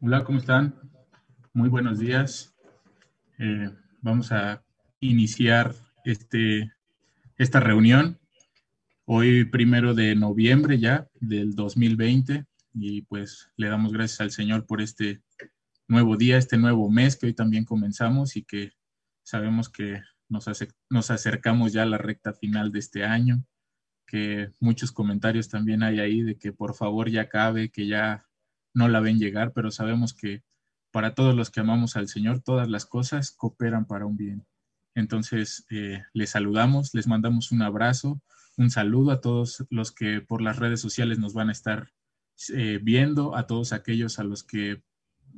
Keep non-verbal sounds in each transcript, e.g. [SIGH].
Hola, ¿cómo están? Muy buenos días. Eh, vamos a iniciar este, esta reunión hoy primero de noviembre ya del 2020 y pues le damos gracias al Señor por este nuevo día, este nuevo mes que hoy también comenzamos y que sabemos que nos, nos acercamos ya a la recta final de este año, que muchos comentarios también hay ahí de que por favor ya acabe, que ya no la ven llegar, pero sabemos que para todos los que amamos al Señor, todas las cosas cooperan para un bien. Entonces, eh, les saludamos, les mandamos un abrazo, un saludo a todos los que por las redes sociales nos van a estar eh, viendo, a todos aquellos a los que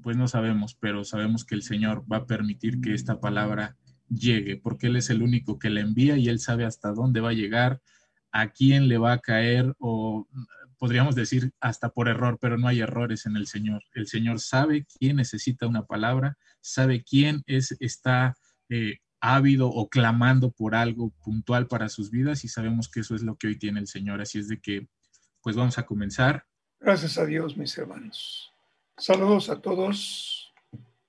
pues no sabemos, pero sabemos que el Señor va a permitir que esta palabra llegue, porque Él es el único que la envía y Él sabe hasta dónde va a llegar, a quién le va a caer o podríamos decir hasta por error, pero no hay errores en el Señor. El Señor sabe quién necesita una palabra, sabe quién es, está eh, ávido o clamando por algo puntual para sus vidas y sabemos que eso es lo que hoy tiene el Señor. Así es de que, pues vamos a comenzar. Gracias a Dios, mis hermanos. Saludos a todos.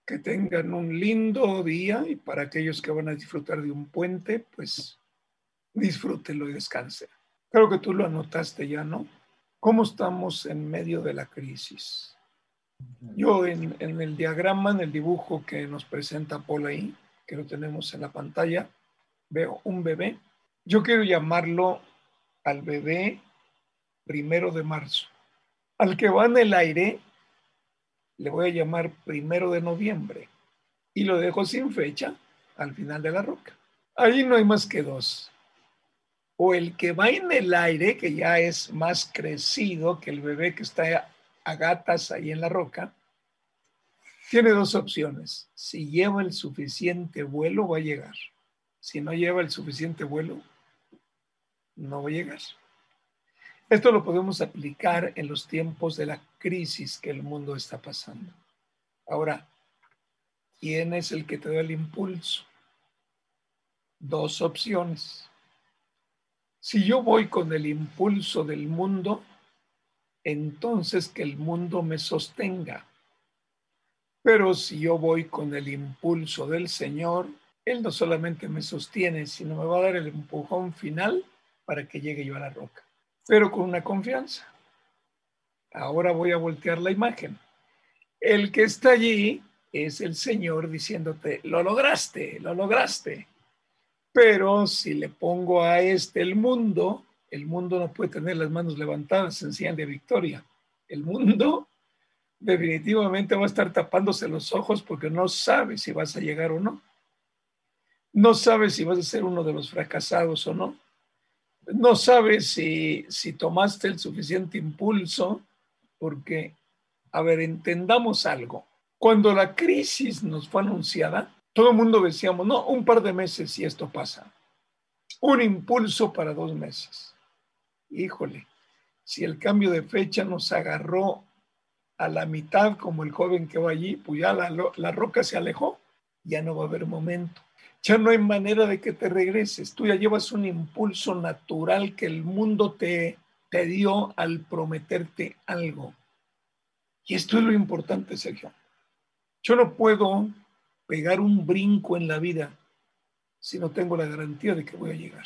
Que tengan un lindo día y para aquellos que van a disfrutar de un puente, pues disfrútenlo y descansen. Creo que tú lo anotaste ya, ¿no? ¿Cómo estamos en medio de la crisis? Yo en, el diagrama, en el dibujo que nos presenta Paul ahí, que lo tenemos en la pantalla, veo un bebé. Yo quiero llamarlo al bebé primero de marzo. Al que va en el aire, le voy a llamar primero de noviembre. Y lo dejo sin fecha al final de la roca. Ahí no hay más que dos o el que va en el aire, que ya es más crecido que el bebé que está a gatas ahí en la roca, tiene dos opciones. Si lleva el suficiente vuelo, va a llegar. Si no lleva el suficiente vuelo, no va a llegar. Esto lo podemos aplicar en los tiempos de la crisis que el mundo está pasando. Ahora, ¿quién es el que te da el impulso? Dos opciones si yo voy con el impulso del mundo, entonces que el mundo me sostenga. Pero si yo voy con el impulso del Señor, Él no solamente me sostiene, sino me va a dar el empujón final para que llegue yo a la roca, pero con una confianza. Ahora voy a voltear la imagen. El que está allí es el Señor diciéndote, lo lograste, lo lograste. Pero si le pongo a este el mundo, el mundo no puede tener las manos levantadas en señal de victoria. El mundo definitivamente va a estar tapándose los ojos porque no sabe si vas a llegar o no. No sabe si vas a ser uno de los fracasados o no. No sabe si, si tomaste el suficiente impulso porque, a ver, entendamos algo. Cuando la crisis nos fue anunciada, todo el mundo decíamos, no, un par de meses y esto pasa. Un impulso para dos meses. Híjole, si el cambio de fecha nos agarró a la mitad como el joven que va allí, pues ya la, la roca se alejó, ya no va a haber momento. Ya no hay manera de que te regreses. Tú ya llevas un impulso natural que el mundo te, te dio al prometerte algo. Y esto es lo importante, Sergio. Yo no puedo pegar un brinco en la vida si no tengo la garantía de que voy a llegar.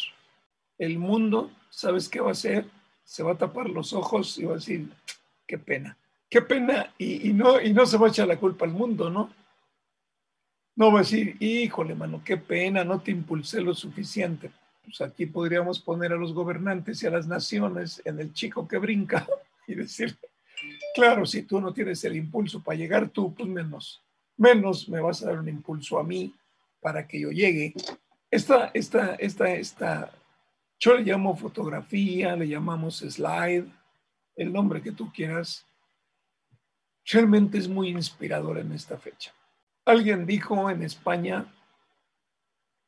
El mundo, ¿sabes qué va a hacer? Se va a tapar los ojos y va a decir, qué pena, qué pena, y, no, y no se va a echar la culpa al mundo, ¿no? No va a decir, híjole, mano, qué pena, no te impulsé lo suficiente. Pues aquí podríamos poner a los gobernantes y a las naciones en el chico que brinca [LAUGHS] y decir, claro, si tú no tienes el impulso para llegar tú, pues menos menos me vas a dar un impulso a mí para que yo llegue. Esta, esta, esta, esta, yo le llamo fotografía, le llamamos slide, el nombre que tú quieras, realmente es muy inspirador en esta fecha. Alguien dijo en España,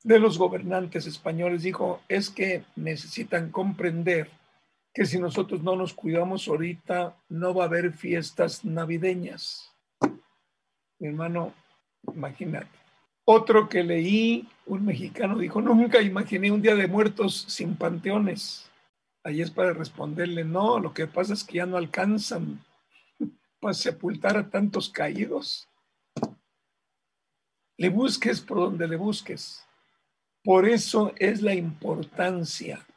de los gobernantes españoles, dijo, es que necesitan comprender que si nosotros no nos cuidamos ahorita, no va a haber fiestas navideñas mi hermano, imagínate. Otro que leí, un mexicano dijo, nunca imaginé un día de muertos sin panteones. Ahí es para responderle, no, lo que pasa es que ya no alcanzan. [LAUGHS] para sepultar a tantos caídos. Le busques por donde le busques. Por eso es la importancia.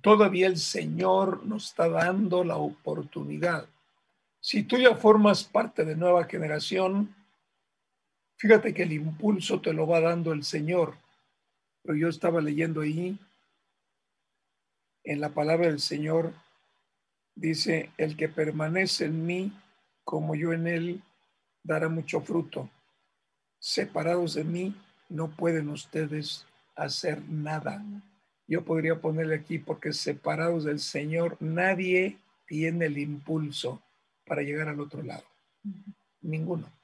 Todavía el Señor nos está dando la oportunidad. Si tú ya formas parte de nueva generación, fíjate que el impulso te lo va dando el Señor. Pero yo estaba leyendo ahí en la palabra del Señor, dice, el que permanece en mí, como yo en él, dará mucho fruto. Separados de mí, no pueden ustedes hacer nada. Yo podría ponerle aquí, porque separados del Señor, nadie tiene el impulso para llegar al otro lado. Ninguno.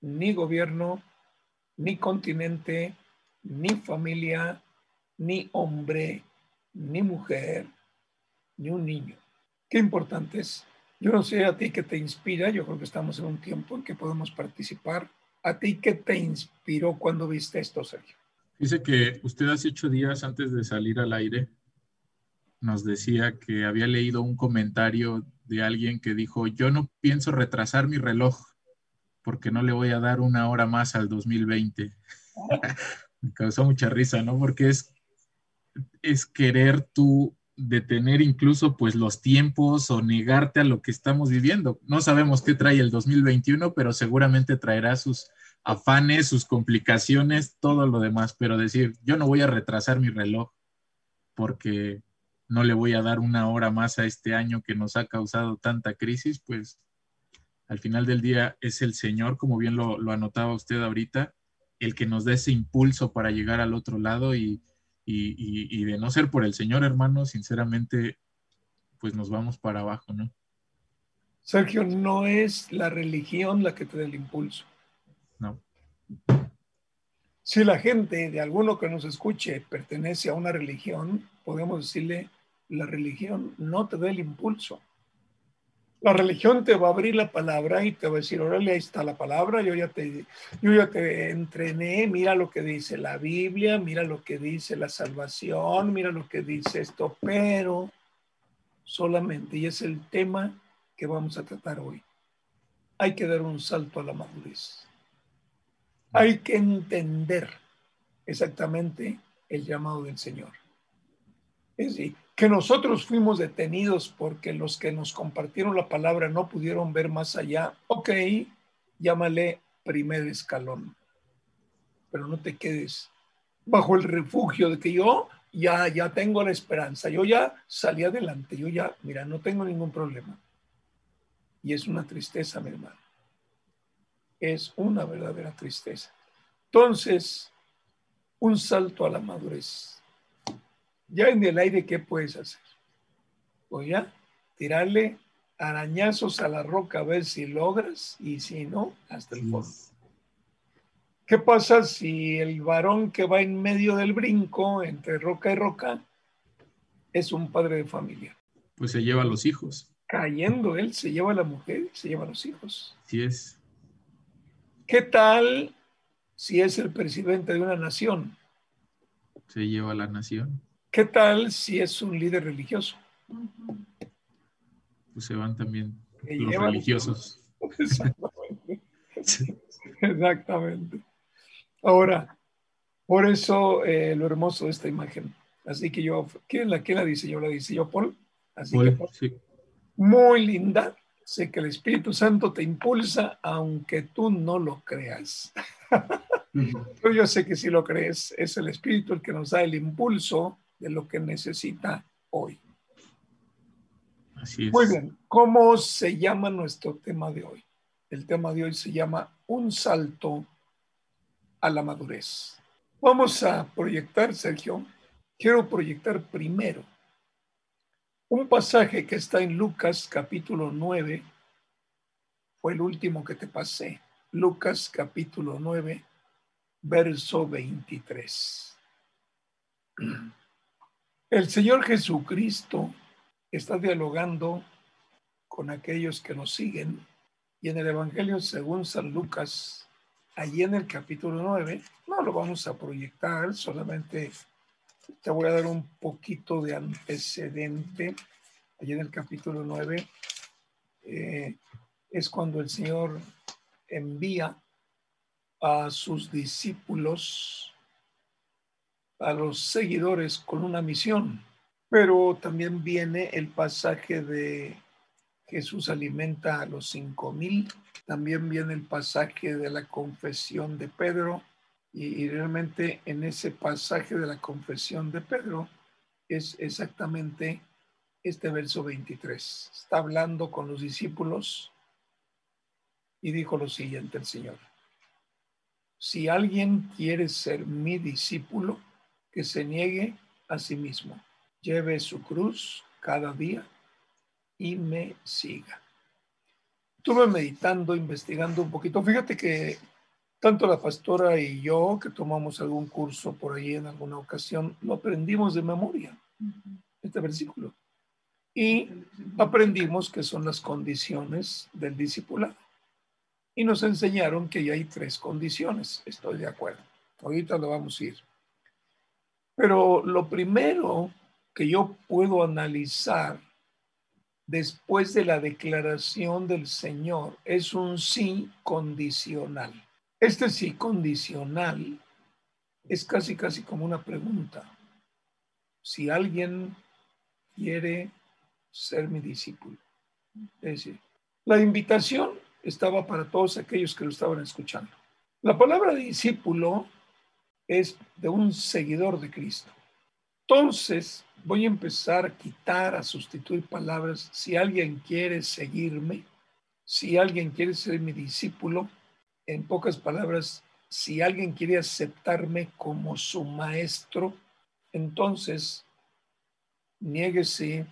Ni gobierno, ni continente, ni familia, ni hombre, ni mujer, ni un niño. Qué importante es. Yo no sé a ti qué te inspira, yo creo que estamos en un tiempo en que podemos participar. ¿A ti qué te inspiró cuando viste esto, Sergio? Dice que usted hace ocho días antes de salir al aire nos decía que había leído un comentario de alguien que dijo, yo no pienso retrasar mi reloj porque no le voy a dar una hora más al 2020. [LAUGHS] Me causó mucha risa, ¿no? Porque es es querer tú detener incluso pues los tiempos o negarte a lo que estamos viviendo. No sabemos qué trae el 2021, pero seguramente traerá sus afanes, sus complicaciones, todo lo demás, pero decir, yo no voy a retrasar mi reloj porque no le voy a dar una hora más a este año que nos ha causado tanta crisis, pues al final del día es el Señor, como bien lo, lo anotaba usted ahorita, el que nos da ese impulso para llegar al otro lado y, y, de no ser por el Señor, hermano, sinceramente, pues nos vamos para abajo, ¿no? Sergio, no es la religión la que te da el impulso. No. Si la gente de alguno que nos escuche pertenece a una religión, podemos decirle, la religión no te da el impulso. La religión te va a abrir la palabra y te va a decir, órale, ahí está la palabra, yo ya te, yo ya te entrené, mira lo que dice la Biblia, mira lo que dice la salvación, mira lo que dice esto, pero solamente, y es el tema que vamos a tratar hoy, hay que dar un salto a la madurez. Hay que entender exactamente el llamado del Señor. Es decir, que nosotros fuimos detenidos porque los que nos compartieron la palabra no pudieron ver más allá, ok, llámale primer escalón, pero no te quedes bajo el refugio de que yo ya, ya tengo la esperanza, yo ya salí adelante, yo ya, mira, no tengo ningún problema. Y es una tristeza, mi hermano. Es una verdadera tristeza. Entonces, un salto a la madurez ya en el aire, ¿qué puedes hacer? Pues ya, tirarle arañazos a la roca a ver si logras y si no, hasta el fondo. ¿Qué pasa si el varón que va en medio del brinco entre roca y roca es un padre de familia? Pues se lleva a los hijos. Cayendo él, se lleva a la mujer, se lleva a los hijos. Sí es. ¿Qué tal si es el presidente de una nación? Se lleva a la nación. ¿Qué tal si es un líder religioso? Pues se van también los religiosos. [LAUGHS] Exactamente. [LAUGHS] Exactamente. Ahora, por eso eh, lo hermoso de esta imagen. Así que yo, ¿quién la, quién la dice? Yo la dice yo, Paul. Así que, sí. muy linda. Sé que el Espíritu Santo te impulsa, aunque tú no lo creas. [LAUGHS] Pero yo sé que si lo crees, es el Espíritu el que nos da el impulso de lo que necesita hoy. Así es. Muy bien, ¿cómo se llama nuestro tema de hoy? El tema de hoy se llama Un salto a la madurez. Vamos a proyectar, Sergio. Quiero proyectar primero un pasaje que está en Lucas capítulo 9. Fue el último que te pasé. Lucas capítulo 9, verso 23. [CLEARS THROAT] El Señor Jesucristo está dialogando con aquellos que nos siguen y en el Evangelio según San Lucas, allí en el capítulo 9, no lo vamos a proyectar, solamente te voy a dar un poquito de antecedente. Allí en el capítulo 9, eh, es cuando el Señor envía a sus discípulos, a los seguidores con una misión. Pero también viene el pasaje de Jesús alimenta a los cinco mil. También viene el pasaje de la confesión de Pedro. Y, realmente en ese pasaje de la confesión de Pedro es exactamente este verso 23. Está hablando con los discípulos y dijo lo siguiente el Señor. Si alguien quiere ser mi discípulo, que se niegue a sí mismo, lleve su cruz cada día y me siga. Estuve meditando, investigando un poquito. Fíjate que tanto la pastora y yo, que tomamos algún curso por ahí en alguna ocasión, lo aprendimos de memoria, este versículo. Y aprendimos que son las condiciones del discipulado. Y nos enseñaron que ya hay tres condiciones. Estoy de acuerdo. Ahorita lo vamos a ir. Pero lo primero que yo puedo analizar después de la declaración del Señor es un sí condicional. Este sí condicional es casi, casi como una pregunta. Si alguien quiere ser mi discípulo. Es decir, la invitación estaba para todos aquellos que lo estaban escuchando. La palabra discípulo es de un seguidor de Cristo. Entonces, voy a empezar a quitar, a sustituir palabras. Si alguien quiere seguirme, si alguien quiere ser mi discípulo, en pocas palabras, si alguien quiere aceptarme como su maestro, entonces niéguese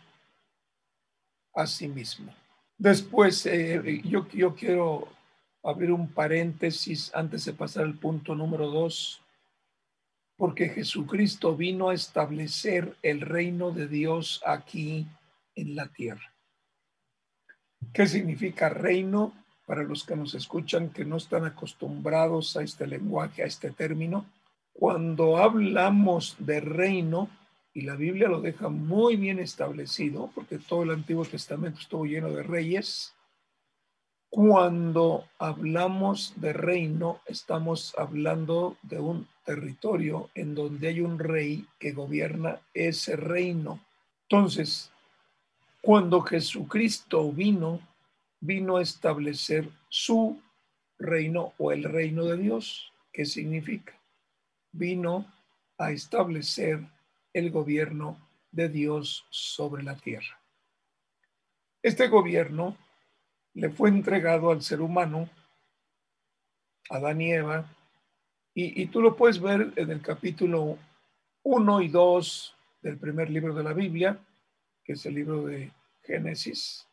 a sí mismo. Después, eh, yo, yo quiero abrir un paréntesis antes de pasar al punto número dos porque Jesucristo vino a establecer el reino de Dios aquí en la tierra. ¿Qué significa reino? Para los que nos escuchan que no están acostumbrados a este lenguaje, a este término, cuando hablamos de reino, y la Biblia lo deja muy bien establecido, porque todo el Antiguo Testamento estuvo lleno de reyes, cuando hablamos de reino, estamos hablando de un territorio en donde hay un rey que gobierna ese reino. Entonces, cuando Jesucristo vino, vino a establecer su reino o el reino de Dios. ¿Qué significa? Vino a establecer el gobierno de Dios sobre la tierra. Este gobierno le fue entregado al ser humano, Adán y Eva, y, tú lo puedes ver en el capítulo 1 y 2 del primer libro de la Biblia, que es el libro de Génesis.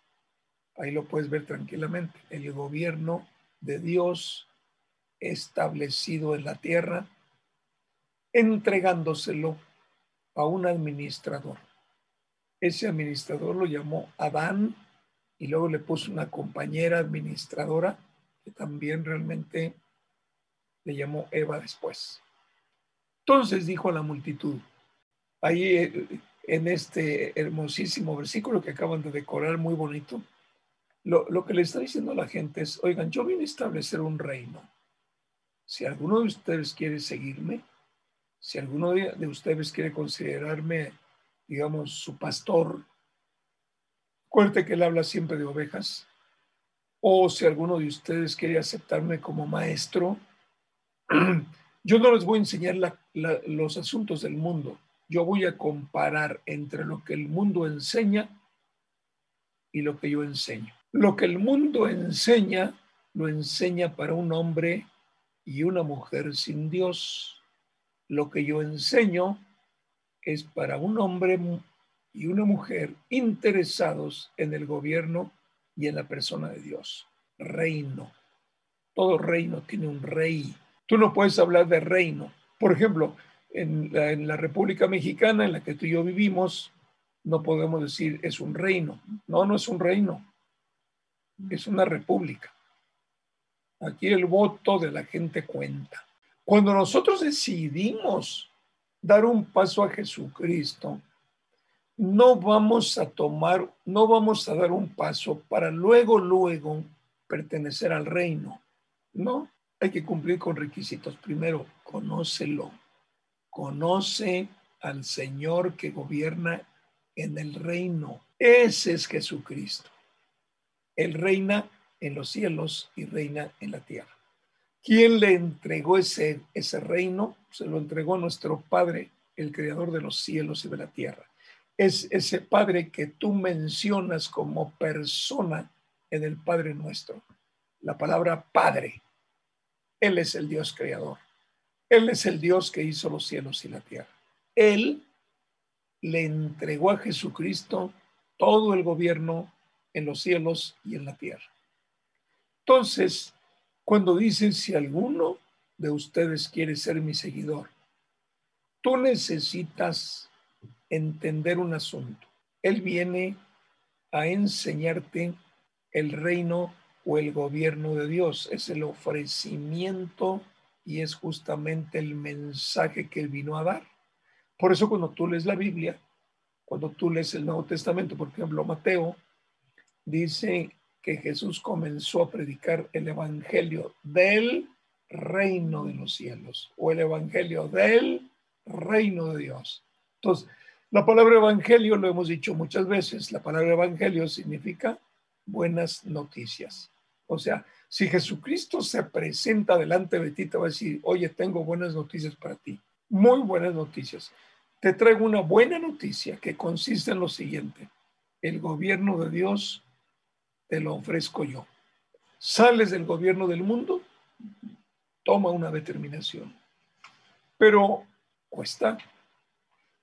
Ahí lo puedes ver tranquilamente. El gobierno de Dios establecido en la tierra, entregándoselo a un administrador. Ese administrador lo llamó Adán y luego le puso una compañera administradora que también realmente le llamó Eva después. Entonces dijo a la multitud, ahí eh, en este hermosísimo versículo que acaban de decorar, muy bonito, lo, lo, que le está diciendo a la gente es, oigan, yo vine a establecer un reino. Si alguno de ustedes quiere seguirme, si alguno de ustedes quiere considerarme, digamos, su pastor, Cuente que él habla siempre de ovejas. O si alguno de ustedes quiere aceptarme como maestro, [CLEARS THROAT] yo no les voy a enseñar los asuntos del mundo. Yo voy a comparar entre lo que el mundo enseña y lo que yo enseño. Lo que el mundo enseña, lo enseña para un hombre y una mujer sin Dios. Lo que yo enseño es para un hombre y una mujer interesados en el gobierno y en la persona de Dios. Reino. Todo reino tiene un rey. Tú no puedes hablar de reino. Por ejemplo, en la, República Mexicana, en la que tú y yo vivimos, no podemos decir es un reino. No, no es un reino. Es una república. Aquí el voto de la gente cuenta. Cuando nosotros decidimos dar un paso a Jesucristo, no vamos a tomar, no vamos a dar un paso para luego, luego pertenecer al reino. No, hay que cumplir con requisitos. Primero, conócelo. Conoce al Señor que gobierna en el reino. Ese es Jesucristo. Él reina en los cielos y reina en la tierra. ¿Quién le entregó ese, ese reino? Se lo entregó nuestro Padre, el Creador de los cielos y de la tierra. Es ese Padre que tú mencionas como persona en el Padre nuestro. La palabra Padre. Él es el Dios creador. Él es el Dios que hizo los cielos y la tierra. Él le entregó a Jesucristo todo el gobierno en los cielos y en la tierra. Entonces, cuando dicen, si alguno de ustedes quiere ser mi seguidor, tú necesitas entender un asunto. Él viene a enseñarte el reino o el gobierno de Dios. Es el ofrecimiento y es justamente el mensaje que él vino a dar. Por eso cuando tú lees la Biblia, cuando tú lees el Nuevo Testamento, por ejemplo, Mateo, dice que Jesús comenzó a predicar el Evangelio del reino de los cielos o el Evangelio del reino de Dios. Entonces, la palabra Evangelio, lo hemos dicho muchas veces, la palabra Evangelio significa buenas noticias. O sea, si Jesucristo se presenta delante de ti, te va a decir, oye, tengo buenas noticias para ti, muy buenas noticias. Te traigo una buena noticia que consiste en lo siguiente. El gobierno de Dios te lo ofrezco yo. Sales del gobierno del mundo, toma una determinación. Pero cuesta,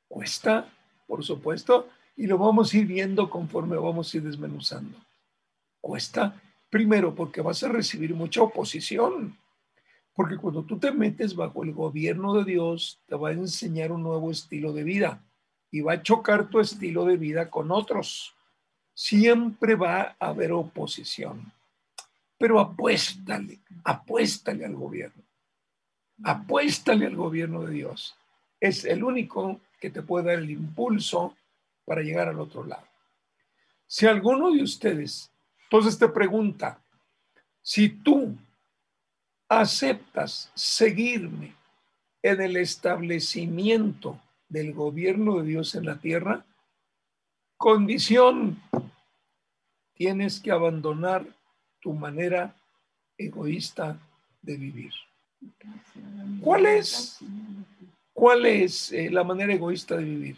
cuesta, por supuesto, y lo vamos a ir viendo conforme vamos a ir desmenuzando. Cuesta, primero, porque vas a recibir mucha oposición. Porque cuando tú te metes bajo el gobierno de Dios, te va a enseñar un nuevo estilo de vida y va a chocar tu estilo de vida con otros siempre va a haber oposición. Pero apuéstale, apuéstale al gobierno. Apuéstale al gobierno de Dios. Es el único que te puede dar el impulso para llegar al otro lado. Si alguno de ustedes, entonces te pregunta, si tú aceptas seguirme en el establecimiento del gobierno de Dios en la tierra, condición tienes que abandonar tu manera egoísta de vivir. ¿Cuál es, cuál es eh, la manera egoísta de vivir?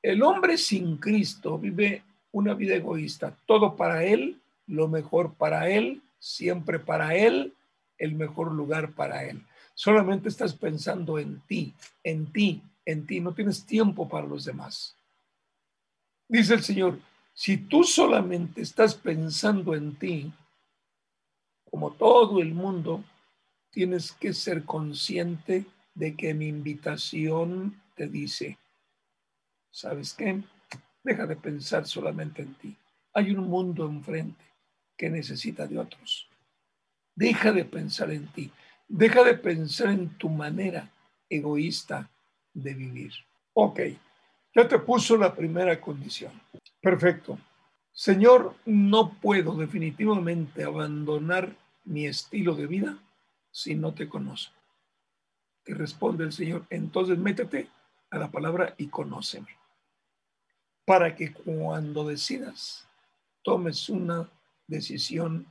El hombre sin Cristo vive una vida egoísta, todo para él, lo mejor para él, siempre para él, el mejor lugar para él. Solamente estás pensando en ti, en ti, en ti, no tienes tiempo para los demás. Dice el Señor, si tú solamente estás pensando en ti, como todo el mundo, tienes que ser consciente de que mi invitación te dice, ¿sabes qué? Deja de pensar solamente en ti. Hay un mundo enfrente que necesita de otros. Deja de pensar en ti. Deja de pensar en tu manera egoísta de vivir. Ok, ya te puso la primera condición. Perfecto. Señor, no puedo definitivamente abandonar mi estilo de vida si no te conozco. Responde el Señor, entonces métete a la palabra y conóceme. Para que cuando decidas, tomes una decisión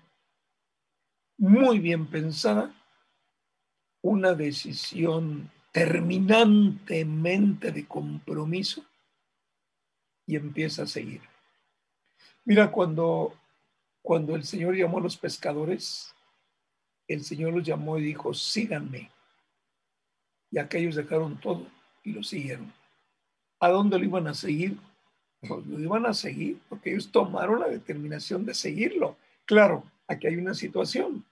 muy bien pensada, una decisión terminantemente de compromiso y empieza a seguir. Mira, cuando, cuando el Señor llamó a los pescadores, el Señor los llamó y dijo, síganme. Y aquellos dejaron todo y lo siguieron. ¿A dónde lo iban a seguir? Pues lo iban a seguir porque ellos tomaron la determinación de seguirlo. Claro, aquí hay una situación.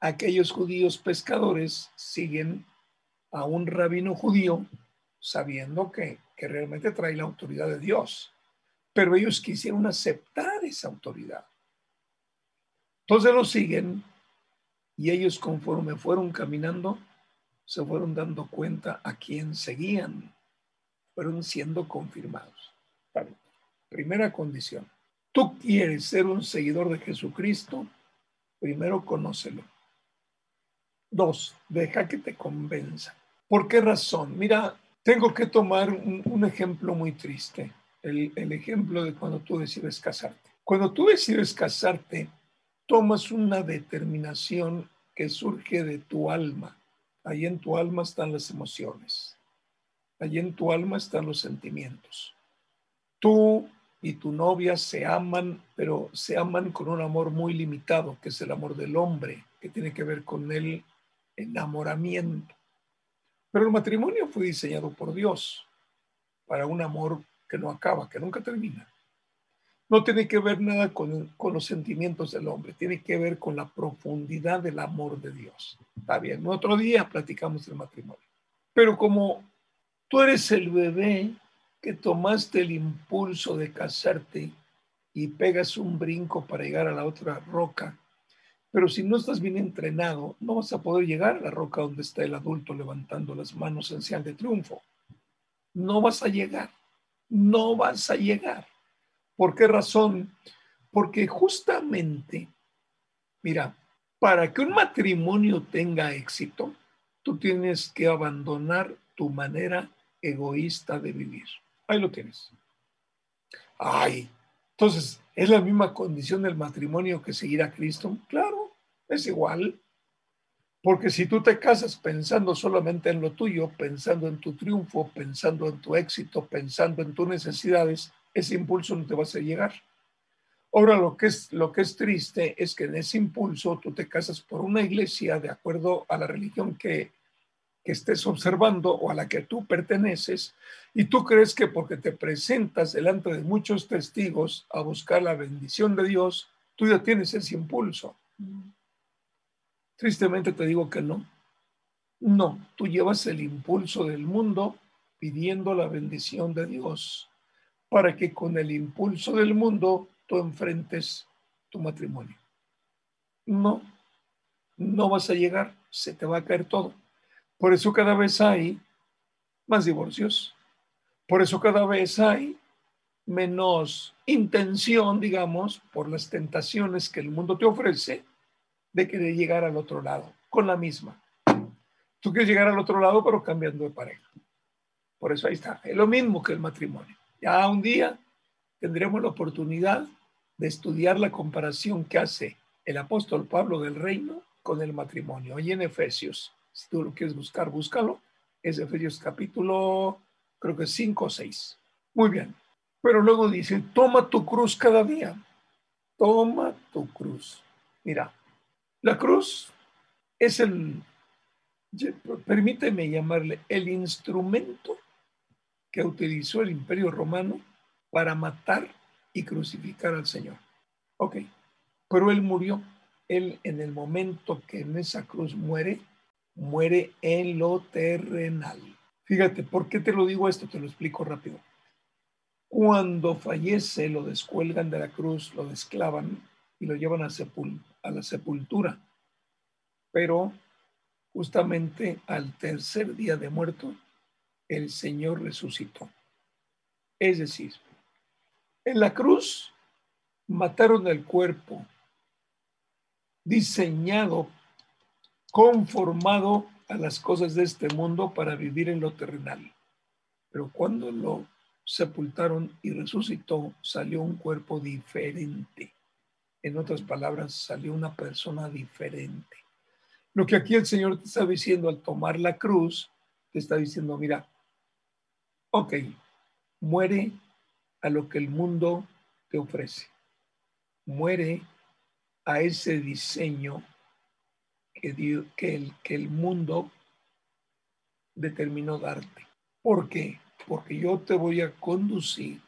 Aquellos judíos pescadores siguen a un rabino judío sabiendo que que realmente trae la autoridad de Dios. Pero ellos quisieron aceptar esa autoridad. Entonces lo siguen y ellos conforme fueron caminando, se fueron dando cuenta a quién seguían. Fueron siendo confirmados. Primera condición. Tú quieres ser un seguidor de Jesucristo, Primero conócelo. Dos, deja que te convenza. ¿Por qué razón? Mira, tengo que tomar un, ejemplo muy triste, el, el ejemplo de cuando tú decides casarte. Cuando tú decides casarte, tomas una determinación que surge de tu alma. Ahí en tu alma están las emociones. Allí en tu alma están los sentimientos. Tú y tu novia se aman, pero se aman con un amor muy limitado, que es el amor del hombre, que tiene que ver con el enamoramiento. Pero el matrimonio fue diseñado por Dios para un amor que no acaba, que nunca termina. No tiene que ver nada con, los sentimientos del hombre, tiene que ver con la profundidad del amor de Dios. Está bien, otro día platicamos del matrimonio. Pero como tú eres el bebé que tomaste el impulso de casarte y pegas un brinco para llegar a la otra roca, pero si no estás bien entrenado, no vas a poder llegar a la roca donde está el adulto levantando las manos en señal de triunfo. No vas a llegar, no vas a llegar. ¿Por qué razón? Porque justamente, mira, para que un matrimonio tenga éxito, tú tienes que abandonar tu manera egoísta de vivir. Ahí lo tienes. Ay, entonces, ¿es la misma condición del matrimonio que seguir a Cristo? Claro, es igual. Porque si tú te casas pensando solamente en lo tuyo, pensando en tu triunfo, pensando en tu éxito, pensando en tus necesidades, ese impulso no te va a llegar. Ahora, lo que, es, lo que es triste es que en ese impulso tú te casas por una iglesia de acuerdo a la religión que que estés observando o a la que tú perteneces y tú crees que porque te presentas delante de muchos testigos a buscar la bendición de Dios, tú ya tienes ese impulso. Tristemente te digo que no. No, tú llevas el impulso del mundo pidiendo la bendición de Dios para que con el impulso del mundo tú enfrentes tu matrimonio. No, no vas a llegar, se te va a caer todo. Por eso cada vez hay más divorcios. Por eso cada vez hay menos intención, digamos, por las tentaciones que el mundo te ofrece de querer llegar al otro lado, con la misma. Tú quieres llegar al otro lado, pero cambiando de pareja. Por eso ahí está. Es lo mismo que el matrimonio. Ya un día tendremos la oportunidad de estudiar la comparación que hace el apóstol Pablo del reino con el matrimonio. Ahí en Efesios si tú lo quieres buscar, búscalo. Es Efesios capítulo, creo que 5 o 6. Muy bien. Pero luego dice, toma tu cruz cada día. Toma tu cruz. Mira, la cruz es el, permíteme llamarle, el instrumento que utilizó el imperio romano para matar y crucificar al Señor. Ok, pero él murió. Él en el momento que en esa cruz muere, muere en lo terrenal. Fíjate, ¿por qué te lo digo esto? Te lo explico rápido. Cuando fallece, lo descuelgan de la cruz, lo desclavan y lo llevan a, a la sepultura. Pero justamente al tercer día de muerto, el Señor resucitó. Es decir, en la cruz mataron el cuerpo diseñado conformado a las cosas de este mundo para vivir en lo terrenal. Pero cuando lo sepultaron y resucitó, salió un cuerpo diferente. En otras palabras, salió una persona diferente. Lo que aquí el Señor te está diciendo al tomar la cruz, te está diciendo, mira, ok, muere a lo que el mundo te ofrece. Muere a ese diseño que, que, el, que el mundo determinó darte. ¿Por qué? Porque yo te voy a conducir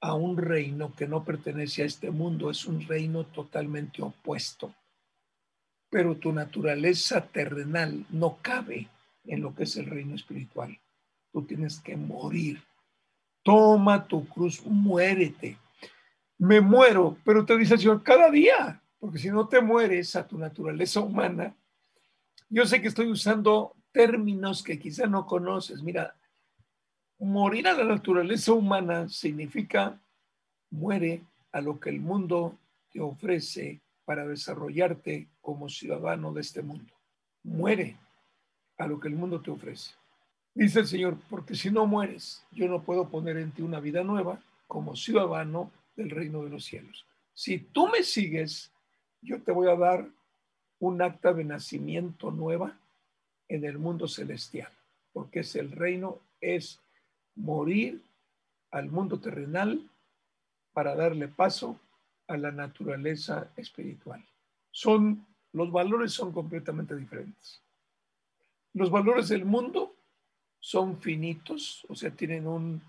a un reino que no pertenece a este mundo, es un reino totalmente opuesto. Pero tu naturaleza terrenal no cabe en lo que es el reino espiritual. Tú tienes que morir. Toma tu cruz, muérete. Me muero, pero te dice el Señor cada día, porque si no te mueres a tu naturaleza humana, yo sé que estoy usando términos que quizá no conoces. Mira, morir a la naturaleza humana significa muere a lo que el mundo te ofrece para desarrollarte como ciudadano de este mundo. Muere a lo que el mundo te ofrece. Dice el Señor, porque si no mueres, yo no puedo poner en ti una vida nueva como ciudadano del reino de los cielos. Si tú me sigues, yo te voy a dar un acta de nacimiento nueva en el mundo celestial, porque es el reino, es morir al mundo terrenal para darle paso a la naturaleza espiritual. Son, los valores son completamente diferentes. Los valores del mundo son finitos, o sea, tienen un,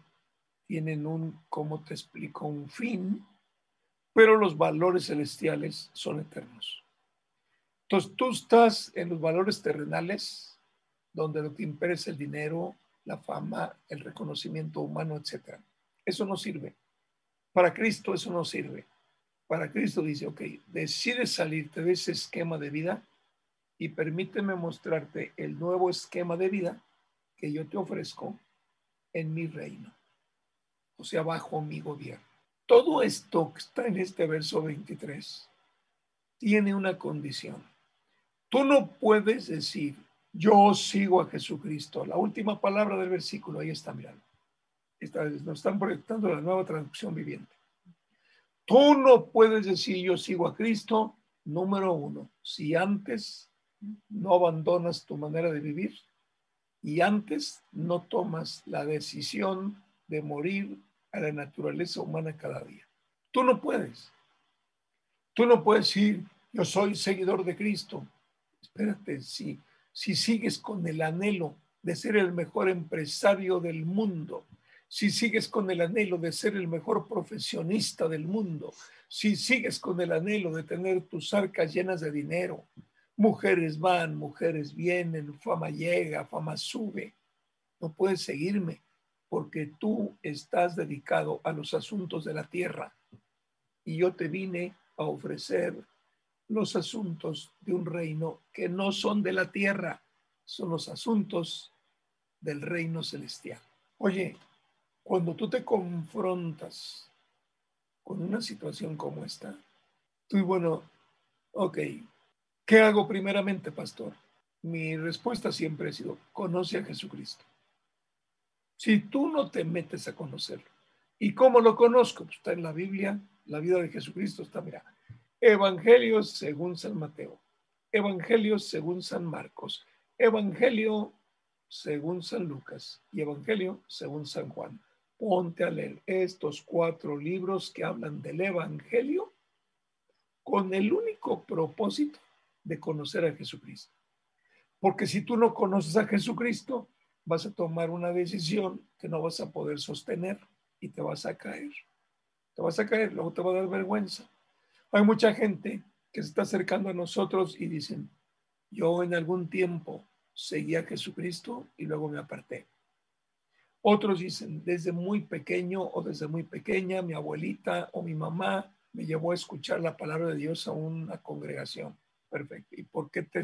tienen un, ¿cómo te explico? Un fin, pero los valores celestiales son eternos. Entonces, tú estás en los valores terrenales, donde lo que impera es el dinero, la fama, el reconocimiento humano, etc. Eso no sirve. Para Cristo eso no sirve. Para Cristo dice, ok, decides salirte de ese esquema de vida y permíteme mostrarte el nuevo esquema de vida que yo te ofrezco en mi reino, o sea, bajo mi gobierno. Todo esto que está en este verso 23 tiene una condición. Tú no puedes decir, yo sigo a Jesucristo. La última palabra del versículo, ahí está, mirando. nos están proyectando la nueva traducción viviente. Tú no puedes decir, yo sigo a Cristo, número uno, si antes no abandonas tu manera de vivir y antes no tomas la decisión de morir a la naturaleza humana cada día. Tú no puedes. Tú no puedes decir, yo soy seguidor de Cristo. Espérate, si, si sigues con el anhelo de ser el mejor empresario del mundo, si sigues con el anhelo de ser el mejor profesionista del mundo, si sigues con el anhelo de tener tus arcas llenas de dinero, mujeres van, mujeres vienen, fama llega, fama sube, no puedes seguirme porque tú estás dedicado a los asuntos de la tierra y yo te vine a ofrecer los asuntos de un reino que no son de la tierra, son los asuntos del reino celestial. Oye, cuando tú te confrontas con una situación como esta, tú, bueno, ok, ¿qué hago primeramente, pastor? Mi respuesta siempre ha sido, conoce a Jesucristo. Si tú no te metes a conocerlo, ¿y cómo lo conozco? Pues está en la Biblia, la vida de Jesucristo está, mira, Evangelios según San Mateo, Evangelios según San Marcos, Evangelio según San Lucas y Evangelio según San Juan. Ponte a leer estos cuatro libros que hablan del Evangelio con el único propósito de conocer a Jesucristo. Porque si tú no conoces a Jesucristo, vas a tomar una decisión que no vas a poder sostener y te vas a caer. Te vas a caer, luego te va a dar vergüenza. Hay mucha gente que se está acercando a nosotros y dicen, yo en algún tiempo seguí a Jesucristo y luego me aparté. Otros dicen, desde muy pequeño o desde muy pequeña, mi abuelita o mi mamá me llevó a escuchar la palabra de Dios a una congregación. Perfecto. ¿Y por qué te...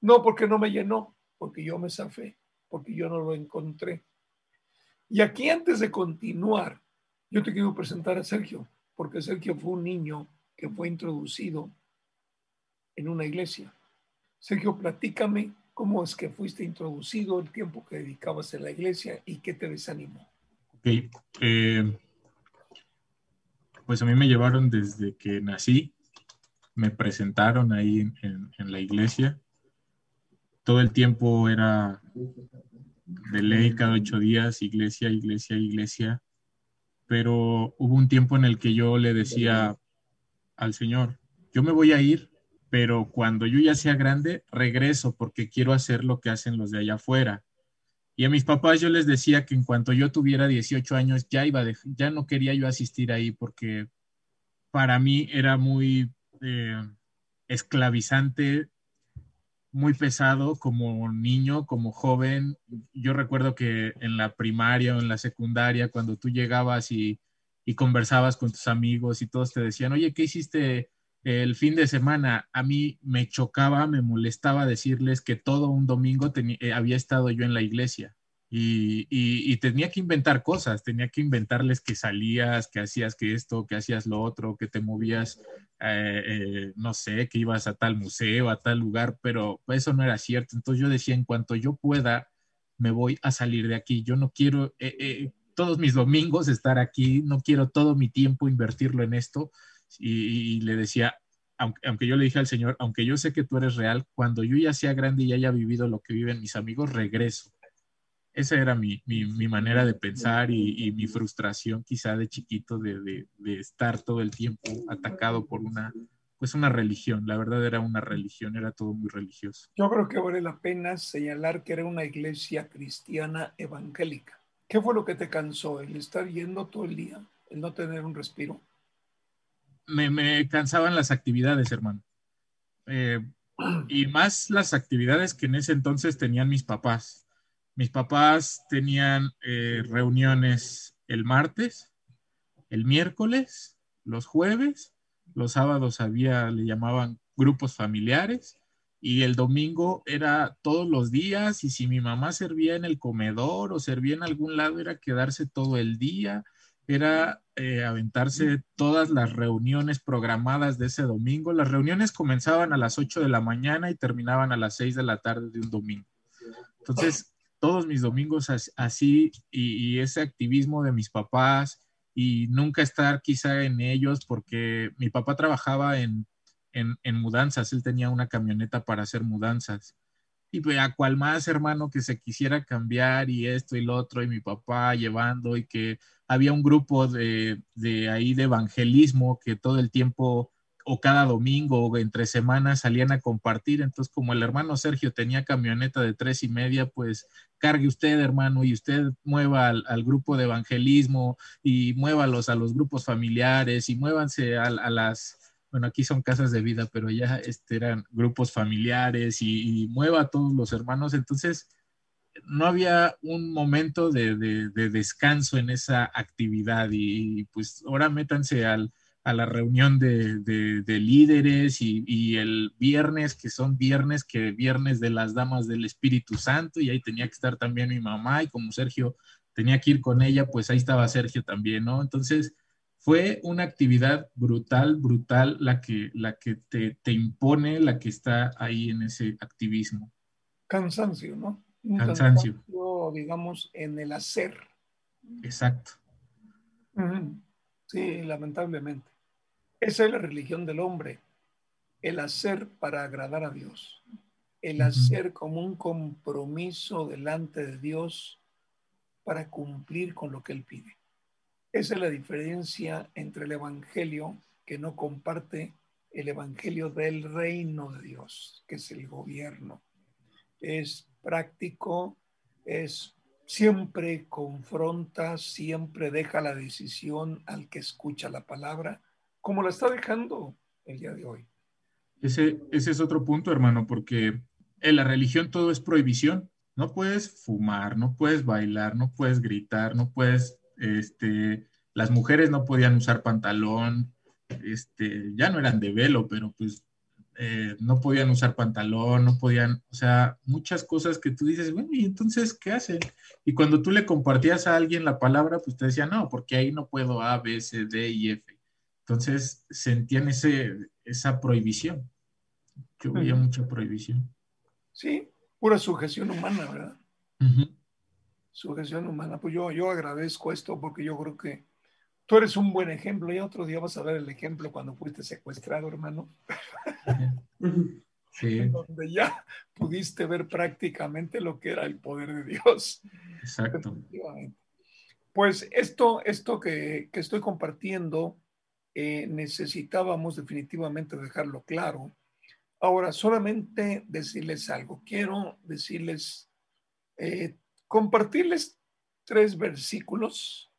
No, porque no me llenó, porque yo me zafé porque yo no lo encontré. Y aquí antes de continuar, yo te quiero presentar a Sergio, porque Sergio fue un niño que fue introducido en una iglesia. Sergio, platícame cómo es que fuiste introducido, el tiempo que dedicabas en la iglesia y qué te desanimó. Ok, eh, pues a mí me llevaron desde que nací, me presentaron ahí en, la iglesia todo el tiempo era de ley cada ocho días, iglesia, iglesia, iglesia. Pero hubo un tiempo en el que yo le decía al Señor, yo me voy a ir, pero cuando yo ya sea grande, regreso porque quiero hacer lo que hacen los de allá afuera. Y a mis papás yo les decía que en cuanto yo tuviera 18 años ya iba ya no quería yo asistir ahí porque para mí era muy esclavizante muy pesado como niño, como joven. Yo recuerdo que en la primaria o en la secundaria, cuando tú llegabas y, conversabas con tus amigos y todos te decían, oye, ¿qué hiciste el fin de semana? A mí me chocaba, me molestaba decirles que todo un domingo eh, había estado yo en la iglesia. Y, tenía que inventar cosas, tenía que inventarles que salías, que hacías que esto, que hacías lo otro, que te movías, eh, eh, no sé, que ibas a tal museo, a tal lugar, pero eso no era cierto. Entonces yo decía, en cuanto yo pueda, me voy a salir de aquí. Yo no quiero eh, todos mis domingos estar aquí, no quiero todo mi tiempo invertirlo en esto. Y, le decía, aunque, aunque, yo le dije al Señor, aunque yo sé que tú eres real, cuando yo ya sea grande y haya vivido lo que viven mis amigos, regreso esa era mi, manera de pensar y, mi frustración quizá de chiquito de, estar todo el tiempo atacado por una, pues una religión. La verdad era una religión, era todo muy religioso. Yo creo que vale la pena señalar que era una iglesia cristiana evangélica. ¿Qué fue lo que te cansó? ¿El estar yendo todo el día? ¿El no tener un respiro? Me, me cansaban las actividades, hermano. Eh, y más las actividades que en ese entonces tenían mis papás mis papás tenían eh, reuniones el martes, el miércoles, los jueves, los sábados había, le llamaban grupos familiares y el domingo era todos los días y si mi mamá servía en el comedor o servía en algún lado era quedarse todo el día, era eh, aventarse todas las reuniones programadas de ese domingo. Las reuniones comenzaban a las 8 de la mañana y terminaban a las 6 de la tarde de un domingo. Entonces, todos mis domingos así y, ese activismo de mis papás y nunca estar quizá en ellos porque mi papá trabajaba en, en, mudanzas, él tenía una camioneta para hacer mudanzas. Y pues a cual más hermano que se quisiera cambiar y esto y lo otro, y mi papá llevando, y que había un grupo de, de ahí de evangelismo que todo el tiempo o cada domingo o entre semanas salían a compartir. Entonces, como el hermano Sergio tenía camioneta de tres y media, pues cargue usted, hermano, y usted mueva al, grupo de evangelismo y muévalos a los grupos familiares y muévanse a, las, bueno, aquí son casas de vida, pero ya este, eran grupos familiares y, mueva a todos los hermanos. Entonces, no había un momento de, de descanso en esa actividad y pues ahora métanse al a la reunión de, líderes y, el viernes, que son viernes, que viernes de las damas del Espíritu Santo, y ahí tenía que estar también mi mamá, y como Sergio tenía que ir con ella, pues ahí estaba Sergio también, ¿no? Entonces, fue una actividad brutal, brutal la que, la que te, impone, la que está ahí en ese activismo. Cansancio, ¿no? cansancio. digamos, en el hacer. Exacto. Sí, lamentablemente. Esa es la religión del hombre, el hacer para agradar a Dios, el hacer como un compromiso delante de Dios para cumplir con lo que Él pide. Esa es la diferencia entre el Evangelio que no comparte el Evangelio del reino de Dios, que es el gobierno. Es práctico, es siempre confronta, siempre deja la decisión al que escucha la palabra como la está dejando el día de hoy. Ese, ese es otro punto, hermano, porque en la religión todo es prohibición. No puedes fumar, no puedes bailar, no puedes gritar, no puedes, este, las mujeres no podían usar pantalón, este, ya no eran de velo, pero pues eh, no podían usar pantalón, no podían, o sea, muchas cosas que tú dices, bueno, ¿y entonces qué hacen? Y cuando tú le compartías a alguien la palabra, pues te decía, no, porque ahí no puedo A, B, C, D y F. Entonces sentían ese, esa prohibición. Yo veía mucha prohibición. Sí, pura sujeción humana, ¿verdad? Sujeción humana. Pues yo, yo agradezco esto porque yo creo que tú eres un buen ejemplo. Y otro día vas a ver el ejemplo cuando fuiste secuestrado, hermano. [LAUGHS] Sí. donde ya pudiste ver prácticamente lo que era el poder de Dios. Exacto. Pues esto, esto que, que estoy compartiendo eh, necesitábamos definitivamente dejarlo claro. Ahora, solamente decirles algo. Quiero decirles, eh, compartirles tres versículos.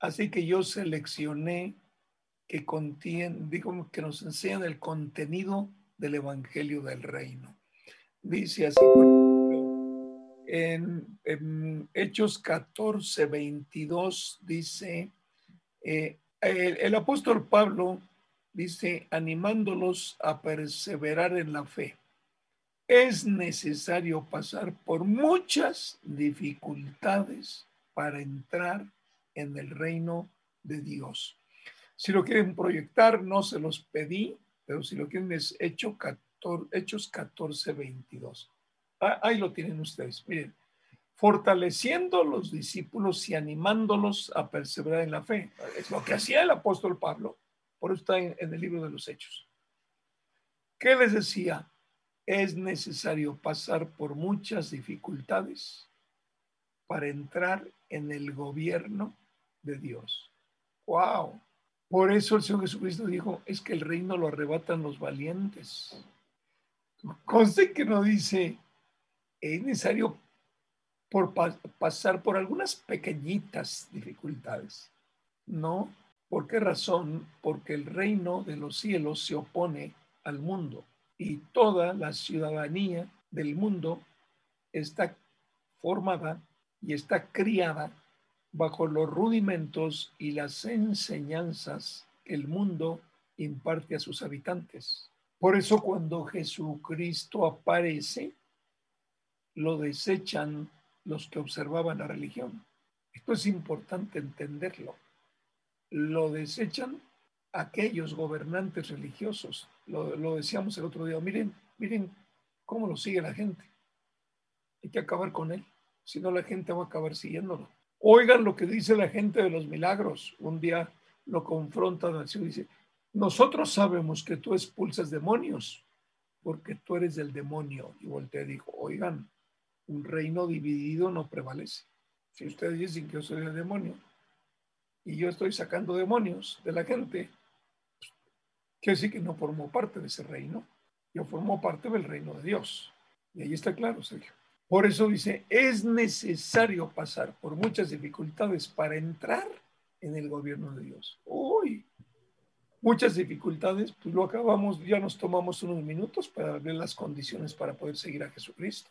Así que yo seleccioné que contienen, digo, que nos enseñan el contenido del Evangelio del Reino. Dice así, en, en Hechos 14, 22, dice, eh, el, apóstol Pablo dice, animándolos a perseverar en la fe, es necesario pasar por muchas dificultades para entrar en el reino de Dios. Si lo quieren proyectar, no se los pedí, pero si lo quieren es Hecho 14, Hechos 14, 22. Ah, ahí lo tienen ustedes. Miren, fortaleciendo los discípulos y animándolos a perseverar en la fe. Es lo que hacía el apóstol Pablo. Por eso está en el libro de los Hechos. ¿Qué les decía? Es necesario pasar por muchas dificultades para entrar en el gobierno de Dios. ¡Wow! Por eso el Señor Jesucristo dijo, es que el reino lo arrebatan los valientes. Conste que no dice, es necesario por pasar por algunas pequeñitas dificultades. No, ¿por qué razón? Porque el reino de los cielos se opone al mundo y toda la ciudadanía del mundo está formada y está criada bajo los rudimentos y las enseñanzas que el mundo imparte a sus habitantes. Por eso cuando Jesucristo aparece, lo desechan los que observaban la religión. Esto es importante entenderlo. Lo desechan aquellos gobernantes religiosos. Lo, decíamos el otro día. Miren, miren cómo lo sigue la gente. Hay que acabar con él. Si no, la gente va a acabar siguiéndolo. Oigan lo que dice la gente de los milagros. Un día lo confrontan al dice, nosotros sabemos que tú expulsas demonios porque tú eres del demonio. Y voltea y dijo, oigan, un reino dividido no prevalece. Si ustedes dicen que yo soy el demonio y yo estoy sacando demonios de la gente, quiere decir que no formo parte de ese reino. Yo formo parte del reino de Dios. Y ahí está claro, Sergio. Por eso dice, es necesario pasar por muchas dificultades para entrar en el gobierno de Dios. Uy, muchas dificultades, pues lo acabamos, ya nos tomamos unos minutos para ver las condiciones para poder seguir a Jesucristo.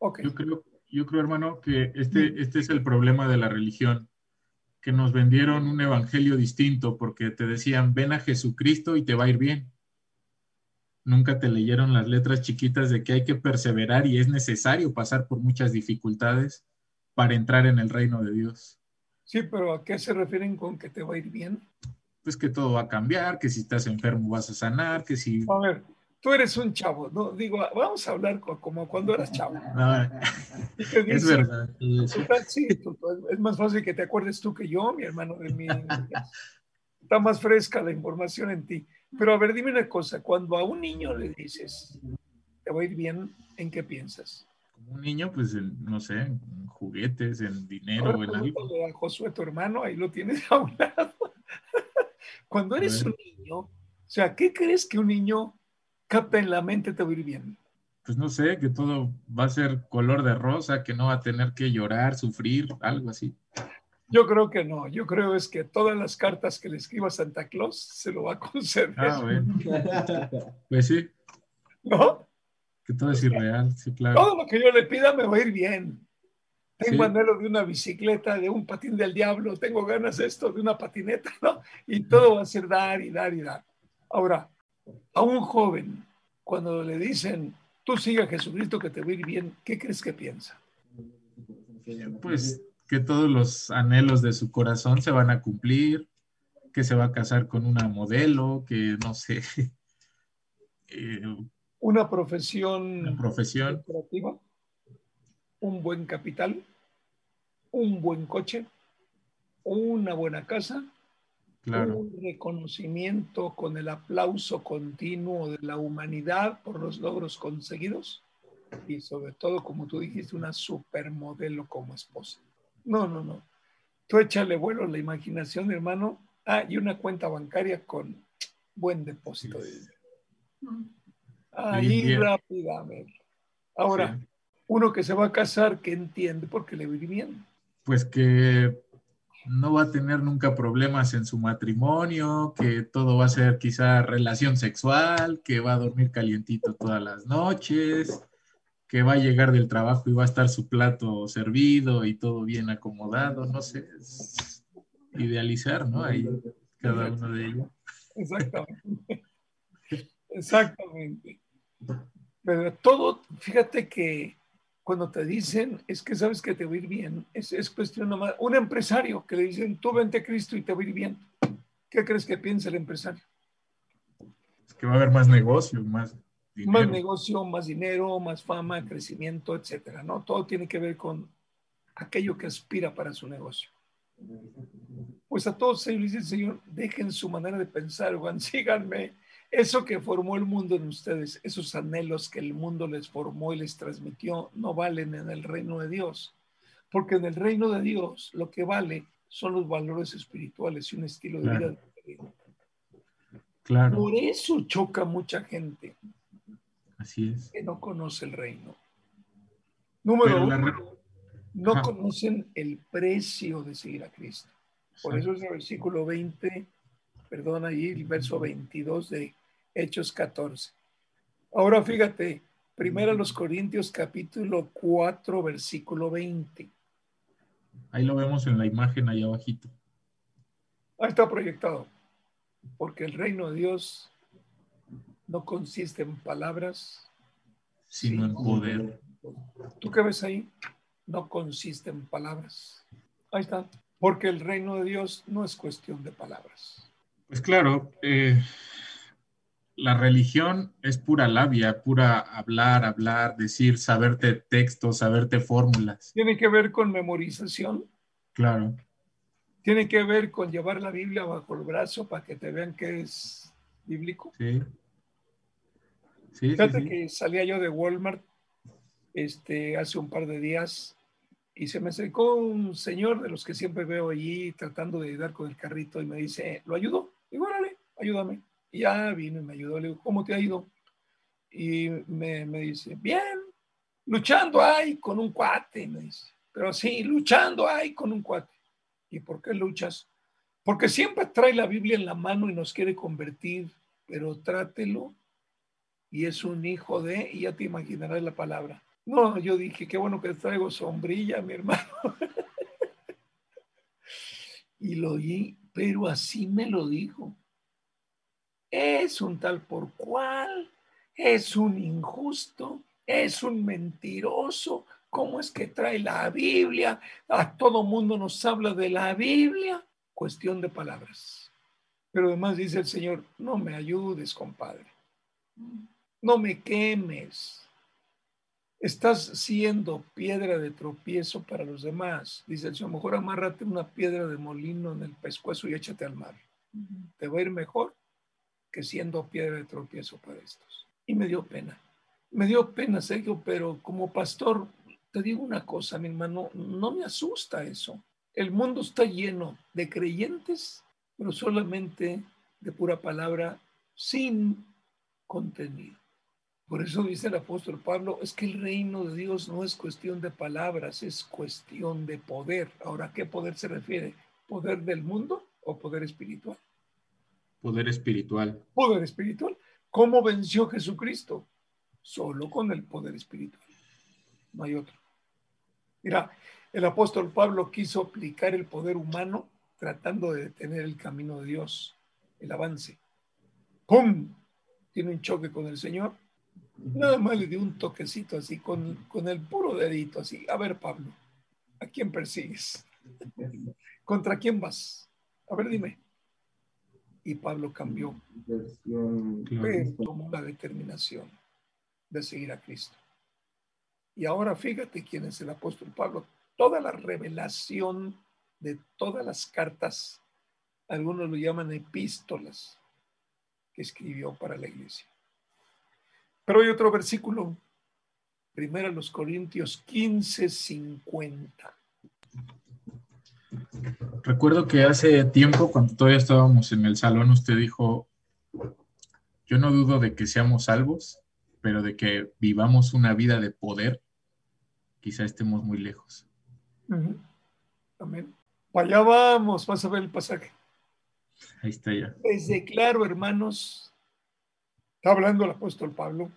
Yo creo, yo creo, hermano, que este, este es el problema de la religión, que nos vendieron un evangelio distinto porque te decían, ven a Jesucristo y te va a ir bien. Nunca te leyeron las letras chiquitas de que hay que perseverar y es necesario pasar por muchas dificultades para entrar en el reino de Dios. Sí, pero ¿a qué se refieren con que te va a ir bien? Pues que todo va a cambiar, que si estás enfermo vas a sanar, que si... A ver, tú eres un chavo, no digo, vamos a hablar como cuando eras chavo. [LAUGHS] [LAUGHS] es verdad. Sí, es más fácil que te acuerdes tú que yo, mi hermano de mí. [LAUGHS] Está más fresca la información en ti. Pero a ver, dime una cosa, cuando a un niño le dices, te va a ir bien, ¿en qué piensas? Como un niño, pues, no sé, en juguetes, en dinero, en algo. A Josué, tu hermano, ahí lo tienes a un lado. cuando eres un niño, o sea, ¿qué crees que un niño capta en la mente te va a ir bien? Pues no sé, que todo va a ser color de rosa, que no va a tener que llorar, sufrir, algo así. Yo creo que no, yo creo es que todas las cartas que le escriba Santa Claus se lo va a conceder. Ah, bueno. [LAUGHS] pues sí. ¿No? Que todo es irreal, sí, claro. Todo lo que yo le pida me va a ir bien. Tengo anhelo de una bicicleta, de un patín del diablo, tengo ganas de esto, de una patineta, ¿no? Y todo va a ser dar y dar y dar. Ahora, a un joven, cuando le dicen, tú siga a Jesucristo que te va a ir bien, ¿qué crees que piensa? Pues que todos los anhelos de su corazón se van a cumplir, que se va a casar con una modelo, que no sé. [LAUGHS] Eh, una profesión, una profesión. un buen capital, un buen coche, una buena casa, un reconocimiento con el aplauso continuo de la humanidad por los logros conseguidos y sobre todo, como tú dijiste, una supermodelo como esposa. No, no, no. Tú échale vuelo a la imaginación, hermano. Ah, y una cuenta bancaria con buen depósito de dinero. Ahí rápidamente. Ahora, uno que se va a casar, ¿qué entiende? Porque le vive bien. Pues que no va a tener nunca problemas en su matrimonio, que todo va a ser quizá relación sexual, que va a dormir calientito todas las noches, que va a llegar del trabajo y va a estar su plato servido y todo bien acomodado, no sé, idealizar, ¿no? Ahí cada uno de ellos. Exactamente. Exactamente. Pero todo, fíjate que cuando te dicen, es que sabes que te va a ir bien, es, es cuestión nomás. Un empresario que le dicen, tú vente a Cristo y te va a ir bien. ¿Qué crees que piensa el empresario? Es que va a haber más negocio, más dinero. Más negocio, más dinero, más fama, crecimiento, etcétera, ¿no? Todo tiene que ver con aquello que aspira para su negocio. Pues a todos ellos dice el Señor, dejen su manera de pensar, Juan, [LAUGHS] síganme. Eso que formó el mundo en ustedes, esos anhelos que el mundo les formó y les transmitió, no valen en el reino de Dios. Porque en el reino de Dios lo que vale son los valores espirituales y un estilo de vida diferente. Claro. Por eso choca mucha gente Así es. que no conoce el reino. Número uno, re- no Ajá. conocen el precio de seguir a Cristo. Por eso es el versículo 20, perdón, ahí el verso 22 de Hechos 14. Ahora fíjate, primero los Corintios capítulo 4, versículo 20. Ahí lo vemos en la imagen ahí abajito. Ahí está proyectado. Porque el reino de Dios no consiste en palabras, Sino en poder. ¿Tú qué ves ahí? No consiste en palabras. Ahí está. Porque el reino de Dios no es cuestión de palabras. Pues claro, eh, la religión es pura labia, pura hablar, hablar, decir, saberte textos, saberte fórmulas. Tiene que ver con memorización, Claro, tiene que ver con llevar la Biblia bajo el brazo para que te vean que es bíblico. sí. Sí, Fíjate sí. que salía yo de Walmart este, hace un par de días y se me acercó un señor de los que siempre veo allí tratando de ayudar con el carrito y me dice, ¿lo ayudo? Digo, órale, ayúdame. Ya vino y me ayudó. Le digo, ¿cómo te ha ido? Y me, me dice, bien, luchando ahí con un cuate, me dice. Pero sí, luchando ahí con un cuate. ¿Y por qué luchas? Porque siempre trae la Biblia en la mano y nos quiere convertir, pero trátelo y es un hijo de, y ya te imaginarás la palabra. No, yo dije, qué bueno que traigo sombrilla, mi hermano. [LAUGHS] y lo oí, pero así me lo dijo. Es un tal por cual, es un injusto, es un mentiroso. ¿Cómo es que trae la Biblia? A todo mundo nos habla de la Biblia. Cuestión de palabras. Pero además dice el Señor, no me ayudes, compadre. No me quemes. Estás siendo piedra de tropiezo para los demás. Dice el Señor, mejor amárrate una piedra de molino en el pescuezo y échate al mar. Te va a ir mejor que siendo piedra de tropiezo para estos. Y me dio pena. Me dio pena, Sergio, pero como pastor, te digo una cosa, mi hermano, no me asusta eso. El mundo está lleno de creyentes, pero solamente de pura palabra, sin contenido. Por eso dice el apóstol Pablo, es que el reino de Dios no es cuestión de palabras, es cuestión de poder. Ahora, ¿a qué poder se refiere? ¿Poder del mundo o poder espiritual? Poder espiritual. Poder espiritual. ¿Cómo venció Jesucristo? Solo con el poder espiritual. No hay otro. Mira, el apóstol Pablo quiso aplicar el poder humano tratando de detener el camino de Dios, el avance. ¡Pum! Tiene un choque con el Señor. Nada más le dio un toquecito así, con, con el puro dedito así. A ver, Pablo, ¿a quién persigues? [LAUGHS] ¿Contra quién vas? A ver, dime. Y Pablo cambió, pero tomó la determinación de seguir a Cristo. Y ahora fíjate quién es el apóstol Pablo. Toda la revelación de todas las cartas, algunos lo llaman epístolas, que escribió para la iglesia. Pero hay otro versículo, primero los Corintios 15, 50. Recuerdo que hace tiempo, cuando todavía estábamos en el salón, usted dijo, yo no dudo de que seamos salvos, pero de que vivamos una vida de poder, quizá estemos muy lejos. Uh -huh. Amén. Allá vamos, vas a ver el pasaje. Ahí está ya. Desde claro, hermanos, está hablando el apóstol Pablo,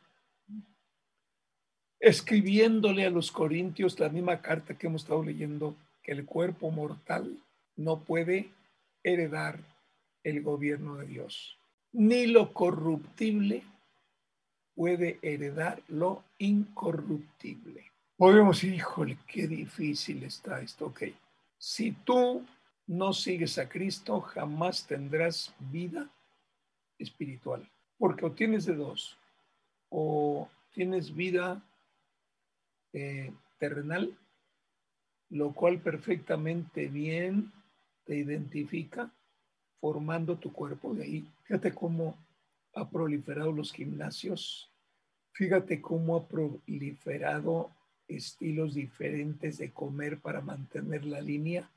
escribiéndole a los corintios la misma carta que hemos estado leyendo, que el cuerpo mortal no puede heredar el gobierno de Dios, ni lo corruptible, puede heredar lo incorruptible. Podemos decir, híjole, qué difícil está esto. Ok, si tú no sigues a Cristo, jamás tendrás vida espiritual. Porque o tienes de dos, o tienes vida eh, terrenal, lo cual perfectamente bien te identifica formando tu cuerpo. De ahí, fíjate cómo ha proliferado los gimnasios, fíjate cómo ha proliferado estilos diferentes de comer para mantener la línea,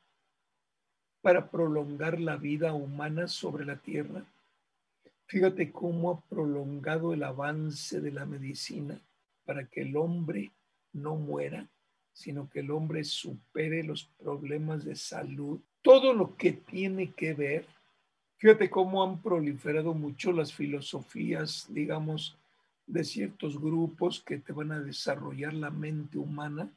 para prolongar la vida humana sobre la tierra. Fíjate cómo ha prolongado el avance de la medicina para que el hombre no muera, sino que el hombre supere los problemas de salud. Todo lo que tiene que ver, fíjate cómo han proliferado mucho las filosofías, digamos, de ciertos grupos que te van a desarrollar la mente humana.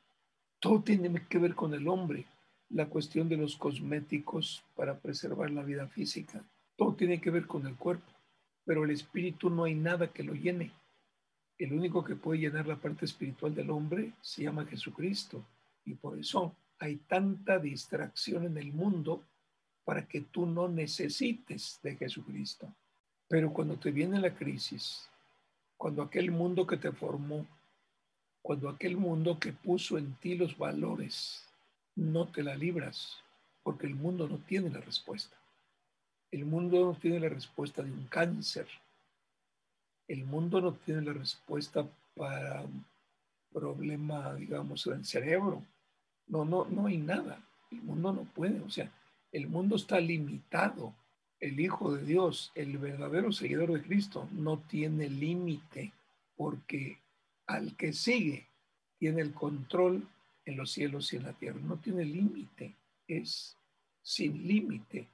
Todo tiene que ver con el hombre. La cuestión de los cosméticos para preservar la vida física. Todo tiene que ver con el cuerpo pero el espíritu no hay nada que lo llene. El único que puede llenar la parte espiritual del hombre se llama Jesucristo. Y por eso hay tanta distracción en el mundo para que tú no necesites de Jesucristo. Pero cuando te viene la crisis, cuando aquel mundo que te formó, cuando aquel mundo que puso en ti los valores, no te la libras, porque el mundo no tiene la respuesta. El mundo no tiene la respuesta de un cáncer. El mundo no tiene la respuesta para un problema, digamos, del cerebro. No, no, no hay nada. El mundo no puede. O sea, el mundo está limitado. El Hijo de Dios, el verdadero seguidor de Cristo, no tiene límite porque al que sigue tiene el control en los cielos y en la tierra. No tiene límite. Es sin límite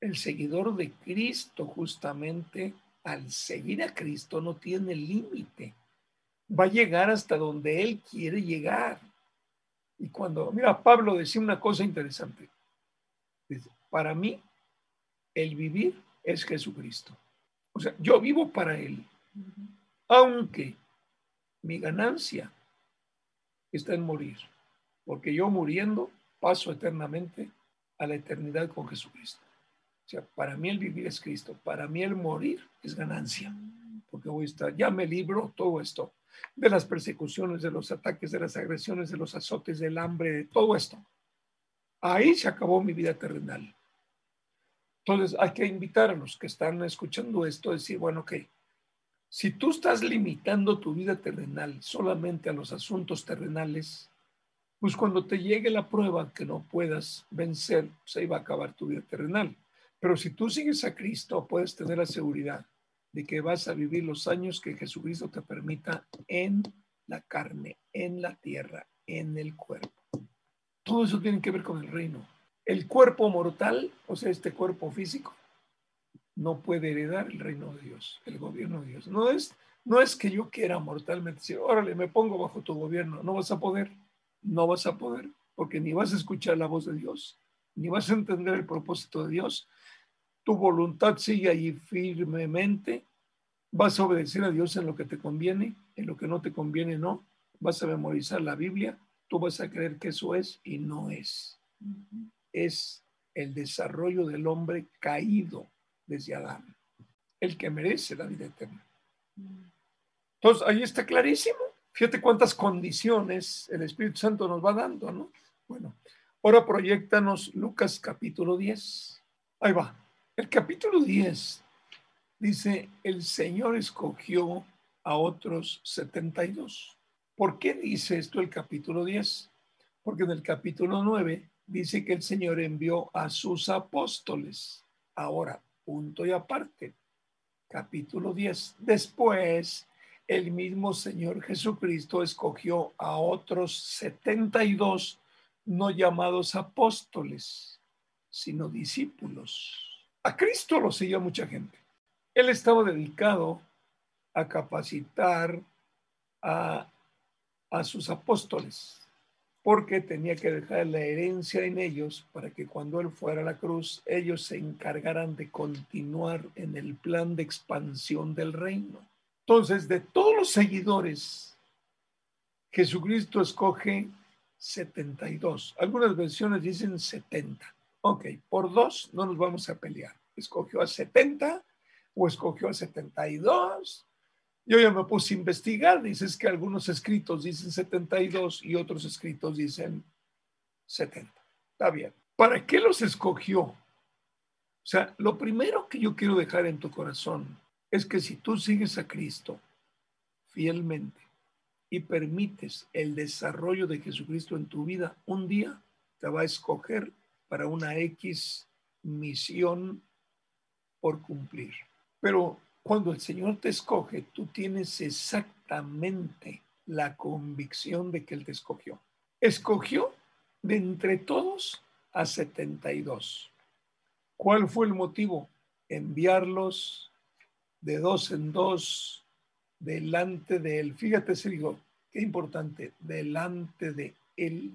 el seguidor de Cristo justamente al seguir a Cristo no tiene límite. Va a llegar hasta donde Él quiere llegar. Y cuando, mira, Pablo decía una cosa interesante. para mí, el vivir es Jesucristo. O sea, yo vivo para Él. Aunque mi ganancia está en morir. Porque yo muriendo paso eternamente a la eternidad con Jesucristo. O sea, para mí el vivir es Cristo, para mí el morir es ganancia, porque voy a estar, ya me libro todo esto, de las persecuciones, de los ataques, de las agresiones, de los azotes, del hambre, de todo esto. Ahí se acabó mi vida terrenal. Entonces hay que invitar a los que están escuchando esto, a decir, bueno, ok, si tú estás limitando tu vida terrenal solamente a los asuntos terrenales, pues cuando te llegue la prueba que no puedas vencer, se iba a acabar tu vida terrenal. Pero si tú sigues a Cristo, puedes tener la seguridad de que vas a vivir los años que Jesucristo te permita en la carne, en la tierra, en el cuerpo. Todo eso tiene que ver con el reino. El cuerpo mortal, o sea, este cuerpo físico, no puede heredar el reino de Dios, el gobierno de Dios. No es, no es que yo quiera mortalmente decir, órale, me pongo bajo tu gobierno. No vas a poder, no vas a poder, porque ni vas a escuchar la voz de Dios, ni vas a entender el propósito de Dios, tu voluntad sigue allí firmemente, vas a obedecer a Dios en lo que te conviene, en lo que no te conviene no, vas a memorizar la Biblia, tú vas a creer que eso es y no es. Es el desarrollo del hombre caído desde Adán, el que merece la vida eterna. Entonces, ahí está clarísimo. Fíjate cuántas condiciones el Espíritu Santo nos va dando, ¿no? Bueno, ahora proyectanos Lucas capítulo 10. Ahí va. El capítulo 10 dice, el Señor escogió a otros 72. ¿Por qué dice esto el capítulo 10? Porque en el capítulo 9 dice que el Señor envió a sus apóstoles. Ahora, punto y aparte. Capítulo 10. Después, el mismo Señor Jesucristo escogió a otros 72 no llamados apóstoles, sino discípulos. A Cristo lo siguió mucha gente. Él estaba dedicado a capacitar a, sus apóstoles, porque tenía que dejar la herencia en ellos para que cuando Él fuera a la cruz, ellos se encargaran de continuar en el plan de expansión del reino. Entonces, de todos los seguidores, Jesucristo escoge 72. Algunas versiones dicen 70. Ok, por dos no nos vamos a pelear. Escogió a 70 o escogió a 72. Yo ya me puse a investigar. Dices que algunos escritos dicen 72 y otros escritos dicen 70. Está bien. ¿Para qué los escogió? O sea, lo primero que yo quiero dejar en tu corazón es que si tú sigues a Cristo fielmente y permites el desarrollo de Jesucristo en tu vida, un día te va a escoger para una X misión por cumplir. Pero cuando el Señor te escoge, tú tienes exactamente la convicción de que Él te escogió. Escogió de entre todos a 72. ¿Cuál fue el motivo? Enviarlos de dos en dos delante de él. Fíjate, Sergio, qué importante, delante de él,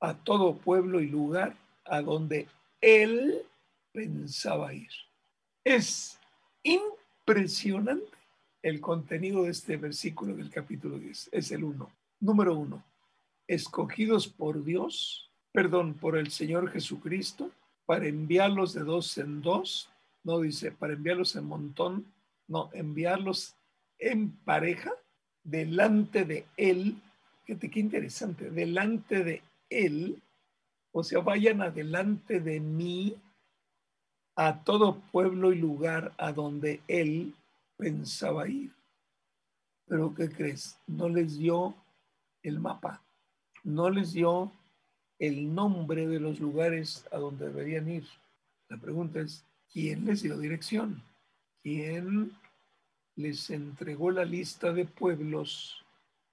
a todo pueblo y lugar a donde él pensaba ir. Es impresionante el contenido de este versículo del capítulo 10. Es el uno. Número uno, escogidos por Dios, perdón, por el Señor Jesucristo, para enviarlos de dos en dos, no dice, para enviarlos en montón, no, enviarlos en pareja delante de Él. Fíjate qué interesante, delante de Él, o sea, vayan adelante de mí a todo pueblo y lugar a donde Él pensaba ir. Pero ¿qué crees? No les dio el mapa, no les dio el nombre de los lugares a donde deberían ir. La pregunta es, ¿quién les dio dirección? ¿Quién les entregó la lista de pueblos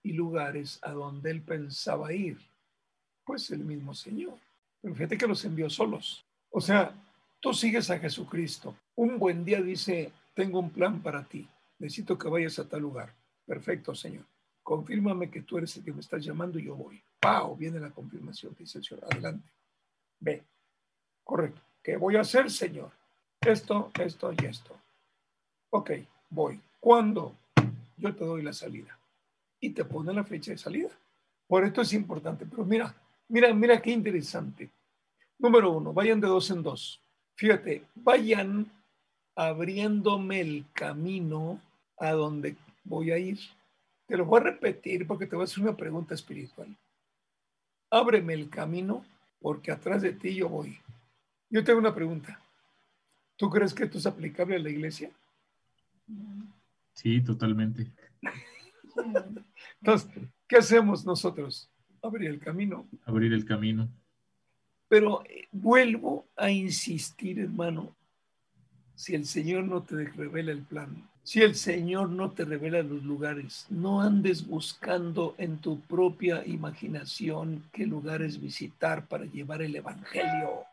y lugares a donde él pensaba ir? Pues el mismo Señor. Pero fíjate que los envió solos. O sea, tú sigues a Jesucristo. Un buen día dice, tengo un plan para ti. Necesito que vayas a tal lugar. Perfecto, Señor. Confírmame que tú eres el que me estás llamando y yo voy. ¡Pau! Viene la confirmación, dice el Señor. Adelante. Ve. Correcto. ¿Qué voy a hacer, Señor? Esto, esto y esto. Ok, voy. ¿Cuándo? Yo te doy la salida. Y te pone la fecha de salida. Por esto es importante. Pero mira, mira, mira qué interesante. Número uno, vayan de dos en dos. Fíjate, vayan abriéndome el camino a donde voy a ir. Te lo voy a repetir porque te voy a hacer una pregunta espiritual. Ábreme el camino porque atrás de ti yo voy. Yo tengo una pregunta. ¿Tú crees que esto es aplicable a la iglesia? Sí, totalmente. [LAUGHS] Entonces, ¿qué hacemos nosotros? Abrir el camino. Abrir el camino. Pero eh, vuelvo a insistir, hermano, si el Señor no te revela el plan, si el Señor no te revela los lugares, no andes buscando en tu propia imaginación qué lugares visitar para llevar el Evangelio.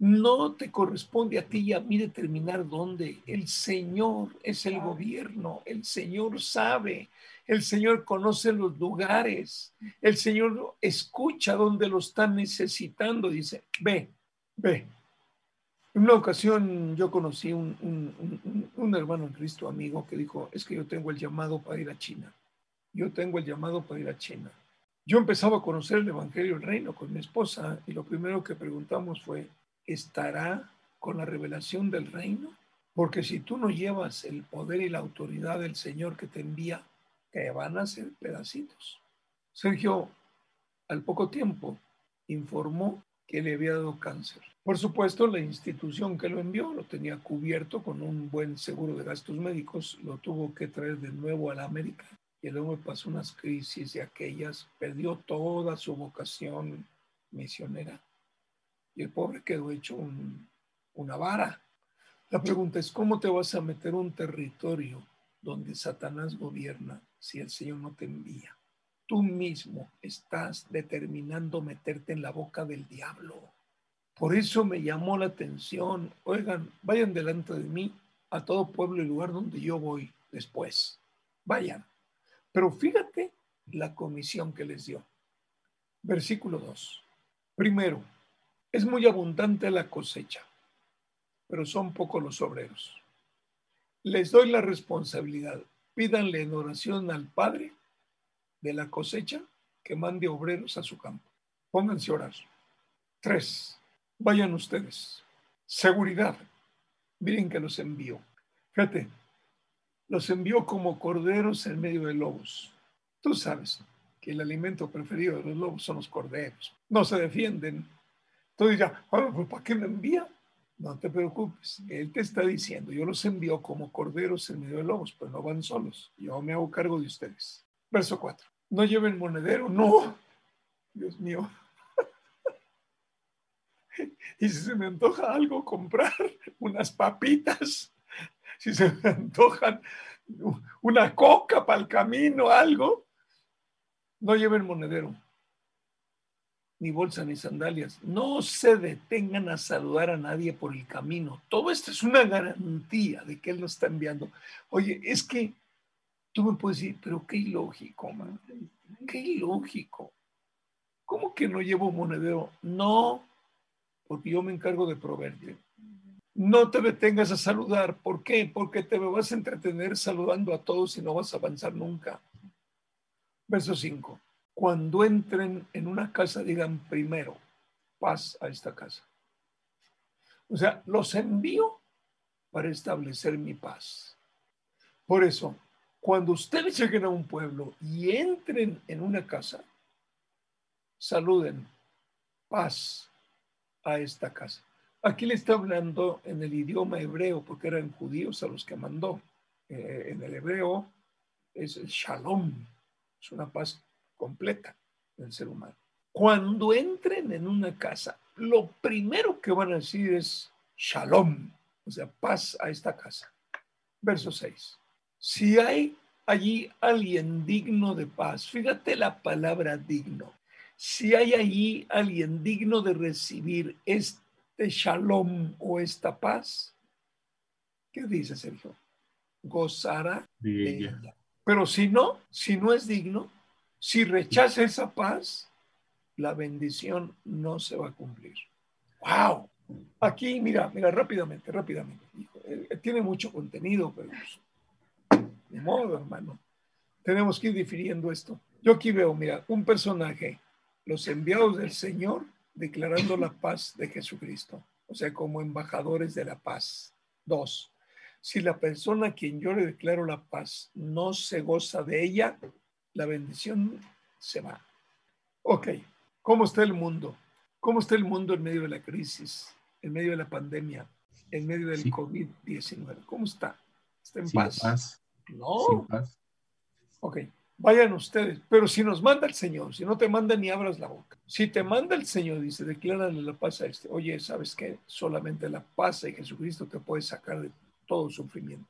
No te corresponde a ti y a mí determinar dónde. El Señor es el gobierno, el Señor sabe, el Señor conoce los lugares, el Señor escucha dónde lo están necesitando. Dice, ve, ve. En una ocasión yo conocí un, un, un hermano en Cristo amigo que dijo, es que yo tengo el llamado para ir a China. Yo tengo el llamado para ir a China. Yo empezaba a conocer el Evangelio del Reino con mi esposa y lo primero que preguntamos fue, estará con la revelación del reino? Porque si tú no llevas el poder y la autoridad del Señor que te envía, te van a ser pedacitos. Sergio, al poco tiempo, informó que le había dado cáncer. Por supuesto, la institución que lo envió lo tenía cubierto con un buen seguro de gastos médicos, lo tuvo que traer de nuevo a la América y luego pasó unas crisis de aquellas, perdió toda su vocación misionera y el pobre quedó hecho una vara. La pregunta es, ¿cómo te vas a meter un territorio donde Satanás gobierna si el Señor no te envía? Tú mismo estás determinando meterte en la boca del diablo. Por eso me llamó la atención. Oigan, vayan delante de mí a todo pueblo y lugar donde yo voy después. Vayan. Pero fíjate la comisión que les dio. Versículo 2. Primero, es muy abundante la cosecha, pero son pocos los obreros. les doy la responsabilidad. Pídanle en oración al Padre de la cosecha que mande obreros a su campo. Pónganse a orar. Tres, vayan ustedes. Seguridad. Miren que los envió. Fíjate, los envió como corderos en medio de lobos. Tú sabes que el alimento preferido de los lobos son los corderos. No se defienden. Entonces ya, ah, pues, ¿para qué me envía? No te preocupes. Él te está diciendo, yo los envío como corderos en medio de lobos, pero no van solos. Yo me hago cargo de ustedes. Verso 4. No lleven monedero. No. Dios mío. [LAUGHS] y si se me antoja algo, comprar unas papitas. Si se me antojan una coca para el camino, algo, no lleven monedero, ni bolsa, ni sandalias. No se detengan a saludar a nadie por el camino. Todo esto es una garantía de que Él nos está enviando. Oye, es que tú me puedes decir, pero qué ilógico, man. Qué ilógico. ¿Cómo que no llevo monedero? No, porque yo me encargo de proveerte. No te detengas a saludar. ¿Por qué? Porque te vas a entretener saludando a todos y no vas a avanzar nunca. Verso 5. Cuando entren en una casa, digan primero, paz a esta casa. O sea, los envío para establecer mi paz. Por eso, cuando ustedes lleguen a un pueblo y entren en una casa, saluden, paz a esta casa. Aquí le está hablando en el idioma hebreo, porque eran judíos a los que mandó. Eh, en el hebreo es el shalom, es una paz completa del ser humano. Cuando entren en una casa, lo primero que van a decir es shalom, o sea, paz a esta casa. Verso 6. Si hay allí alguien digno de paz, fíjate la palabra digno. Si hay allí alguien digno de recibir este shalom o esta paz, ¿qué dice Sergio? Gozará de ella. Pero si no, si no es digno, si rechaza esa paz, la bendición no se va a cumplir. ¡Wow! Aquí, mira, mira, rápidamente, rápidamente. Eh, tiene mucho contenido, pero pues, de modo, hermano. Tenemos que ir difiriendo esto. Yo aquí veo, mira, un personaje, los enviados del Señor declarando la paz de Jesucristo, o sea, como embajadores de la paz. Dos, si la persona a quien yo le declaro la paz no se goza de ella, la bendición se va. Ok, ¿cómo está el mundo? ¿Cómo está el mundo en medio de la crisis, en medio de la pandemia, en medio del COVID-19? ¿Cómo está? ¿Está en paz? No. paz. Ok, vayan ustedes, pero si nos manda el Señor, si no te manda ni abras la boca. Si te manda el Señor, dice, declárale la paz a este. Oye, ¿sabes qué? Solamente la paz de Jesucristo te puede sacar de todo sufrimiento.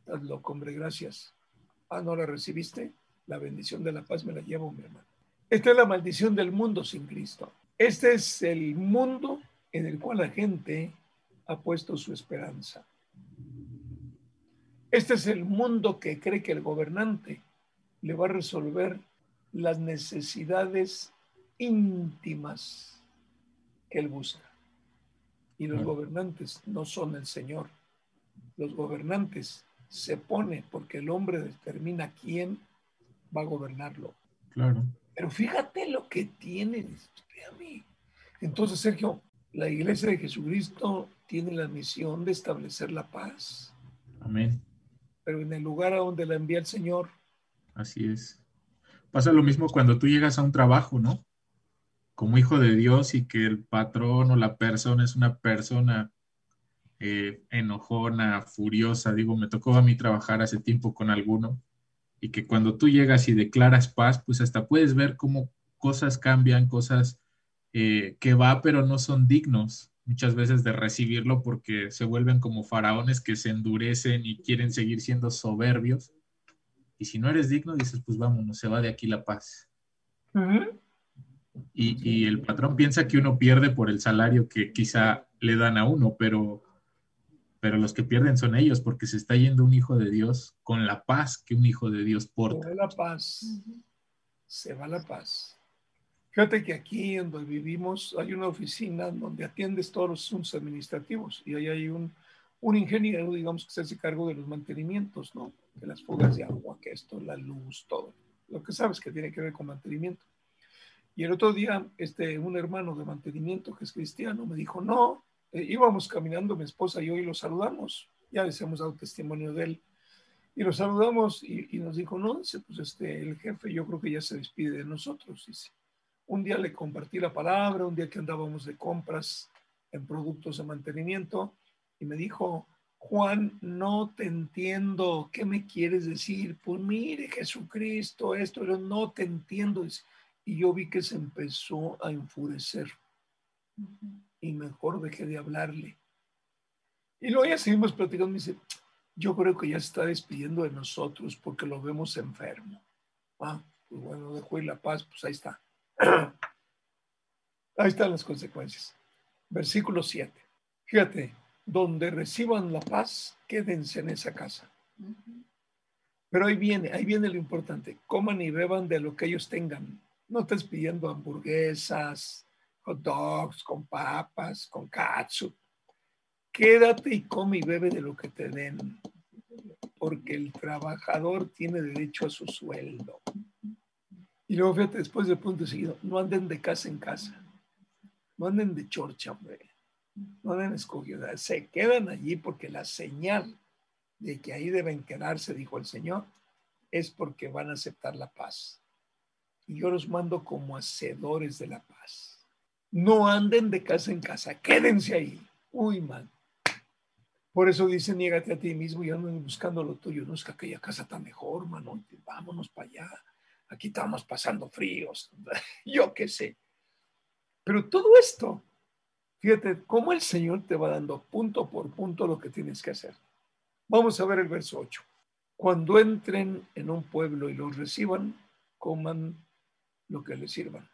Estás loco, hombre, gracias. Ah, no la recibiste. La bendición de la paz me la llevo, mi hermano. Esta es la maldición del mundo sin Cristo. Este es el mundo en el cual la gente ha puesto su esperanza. Este es el mundo que cree que el gobernante le va a resolver las necesidades íntimas que él busca. Y los gobernantes no son el Señor los gobernantes se pone porque el hombre determina quién va a gobernarlo. Claro. Pero fíjate lo que tiene. Entonces, Sergio, la iglesia de Jesucristo tiene la misión de establecer la paz. Amén. Pero en el lugar a donde la envía el Señor. Así es. Pasa lo mismo cuando tú llegas a un trabajo, ¿no? Como hijo de Dios y que el patrón o la persona es una persona eh, enojona, furiosa. Digo, me tocó a mí trabajar hace tiempo con alguno y que cuando tú llegas y declaras paz, pues hasta puedes ver cómo cosas cambian, cosas eh, que va, pero no son dignos muchas veces de recibirlo porque se vuelven como faraones que se endurecen y quieren seguir siendo soberbios. Y si no eres digno, dices, pues vámonos, se va de aquí la paz. y, y, el patrón piensa que uno pierde por el salario que quizá le dan a uno, pero pero los que pierden son ellos porque se está yendo un hijo de Dios con la paz que un hijo de Dios porta. Se va la paz, se va la paz. Fíjate que aquí donde vivimos hay una oficina donde atiendes todos los asuntos administrativos y ahí hay un, un ingeniero, digamos, que se hace cargo de los mantenimientos, ¿no? De las fugas de agua, que esto, la luz, todo. Lo que sabes que tiene que ver con mantenimiento. Y el otro día, este, un hermano de mantenimiento que es cristiano me dijo, no, eh, íbamos caminando mi esposa y yo y lo saludamos, ya les hemos dado testimonio de él, y lo saludamos y, nos dijo, no, dice, pues este, el jefe yo creo que ya se despide de nosotros, dice. Un día le compartí la palabra, un día que andábamos de compras en productos de mantenimiento, y me dijo, Juan, no te entiendo, ¿qué me quieres decir? Pues mire, Jesucristo, esto, yo no te entiendo. Y yo vi que se empezó a enfurecer. Y mejor dejé de hablarle. Y luego ya seguimos platicando. Me dice, yo creo que ya se está despidiendo de nosotros porque lo vemos enfermo. Ah, pues bueno, dejó ir la paz, pues ahí está. [CLEARS THROAT] ahí están las consecuencias. Versículo 7. Fíjate, donde reciban la paz, quédense en esa casa. Pero ahí viene, ahí viene lo importante. Coman y beban de lo que ellos tengan. No estés pidiendo hamburguesas, hot dogs, con papas, con katsu. Quédate y come y bebe de lo que te den. Porque el trabajador tiene derecho a su sueldo. Y luego fíjate, después del punto seguido, no anden de casa en casa. No anden de chorcha, hombre no han escogido, se quedan allí porque la señal de que ahí deben quedarse, dijo el Señor, es porque van a aceptar la paz. Y yo los mando como hacedores de la paz. No anden de casa en casa, quédense ahí. Uy, man. Por eso dice, niégate a ti mismo y anden buscando lo tuyo. No es que aquella casa está mejor, mano. Vámonos para allá. Aquí estamos pasando fríos. [LAUGHS] Yo qué sé. Pero todo esto Fíjate cómo el Señor te va dando punto por punto lo que tienes que hacer. Vamos a ver el verso 8. Cuando entren en un pueblo y los reciban, coman lo que les sirvan.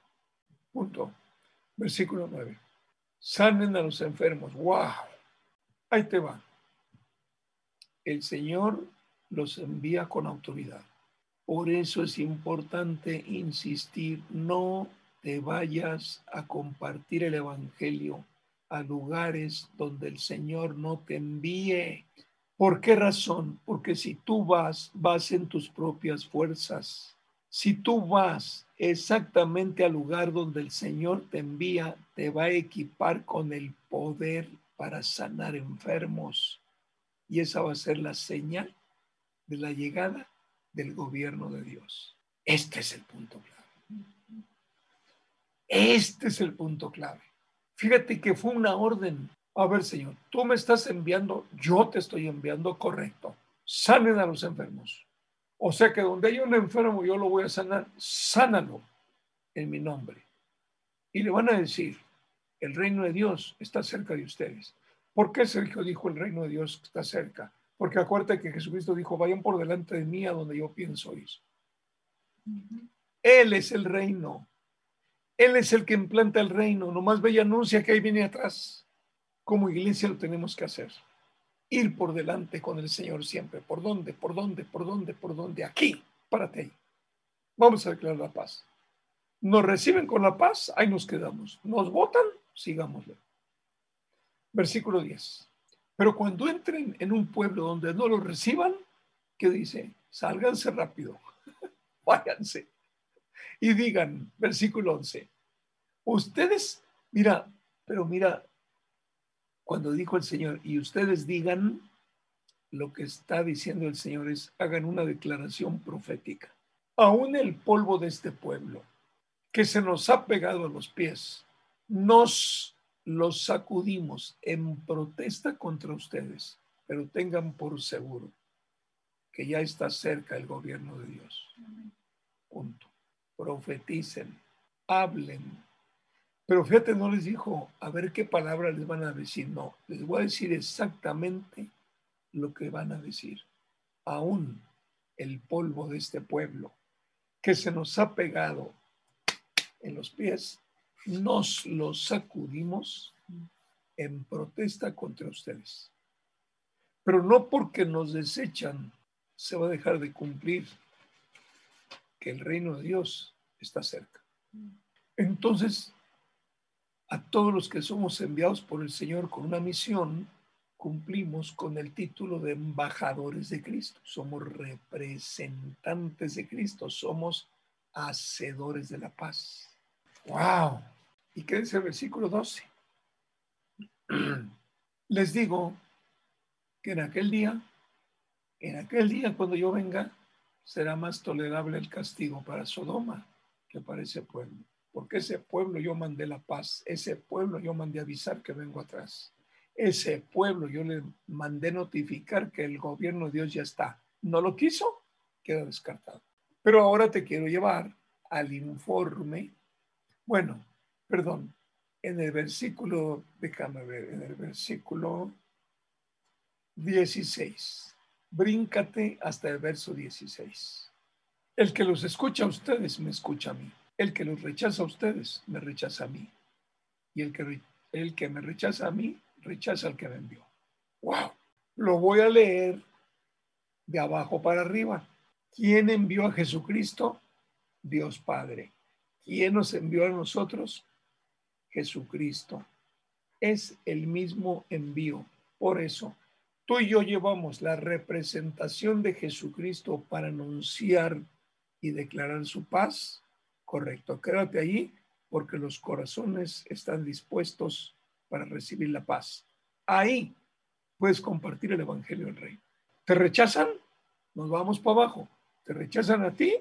Punto. Versículo 9. Sanen a los enfermos. ¡Wow! Ahí te va. El Señor los envía con autoridad. Por eso es importante insistir, no te vayas a compartir el Evangelio a lugares donde el Señor no te envíe. ¿Por qué razón? Porque si tú vas, vas en tus propias fuerzas. Si tú vas exactamente al lugar donde el Señor te envía, te va a equipar con el poder para sanar enfermos. Y esa va a ser la señal de la llegada del gobierno de Dios. Este es el punto clave. Este es el punto clave. Fíjate que fue una orden. A ver, Señor, tú me estás enviando, yo te estoy enviando, correcto. Sanen a los enfermos. O sea que donde hay un enfermo, yo lo voy a sanar. Sánalo en mi nombre. Y le van a decir, el reino de Dios está cerca de ustedes. ¿Por qué Sergio dijo el reino de Dios está cerca? Porque acuérdate que Jesucristo dijo, vayan por delante de mí a donde yo pienso ir. Él es el reino. Él es el que implanta el reino. Nomás ve y anuncia que ahí viene atrás. Como iglesia lo tenemos que hacer. Ir por delante con el Señor siempre. ¿Por dónde? ¿Por dónde? ¿Por dónde? ¿Por dónde? Aquí. Párate ahí. Vamos a declarar la paz. Nos reciben con la paz, ahí nos quedamos. Nos votan, sigámosle. Versículo 10. Pero cuando entren en un pueblo donde no los reciban, ¿qué dice? Sálganse rápido. [LAUGHS] Váyanse y digan, versículo 11, ustedes, mira, pero mira, cuando dijo el Señor, y ustedes digan, lo que está diciendo el Señor es, hagan una declaración profética. Aún el polvo de este pueblo, que se nos ha pegado a los pies, nos los sacudimos en protesta contra ustedes, pero tengan por seguro que ya está cerca el gobierno de Dios. Punto profeticen, hablen. Pero fíjate, no les dijo, a ver qué palabra les van a decir. No, les voy a decir exactamente lo que van a decir. Aún el polvo de este pueblo que se nos ha pegado en los pies, nos lo sacudimos en protesta contra ustedes. Pero no porque nos desechan se va a dejar de cumplir que el reino de Dios está cerca. Entonces, a todos los que somos enviados por el Señor con una misión, cumplimos con el título de embajadores de Cristo. Somos representantes de Cristo, somos hacedores de la paz. ¡Wow! ¿Y qué dice el versículo 12? [CLEARS THROAT] Les digo que en aquel día, en aquel día cuando yo venga, será más tolerable el castigo para Sodoma que para ese pueblo. Porque ese pueblo yo mandé la paz, ese pueblo yo mandé avisar que vengo atrás. Ese pueblo yo le mandé notificar que el gobierno de Dios ya está. No lo quiso, queda descartado. Pero ahora te quiero llevar al informe. Bueno, perdón, en el versículo, déjame ver, en el versículo 16. Bríncate hasta el verso 16. El que los escucha a ustedes me escucha a mí. El que los rechaza a ustedes me rechaza a mí. Y el que, el que me rechaza a mí rechaza al que me envió. ¡Wow! Lo voy a leer de abajo para arriba. ¿Quién envió a Jesucristo? Dios Padre. ¿Quién nos envió a nosotros? Jesucristo. Es el mismo envío. Por eso, tú y yo llevamos la representación de Jesucristo para anunciar y declarar su paz. Correcto, quédate ahí porque los corazones están dispuestos para recibir la paz. Ahí puedes compartir el Evangelio del Rey. ¿Te rechazan? Nos vamos para abajo. ¿Te rechazan a ti?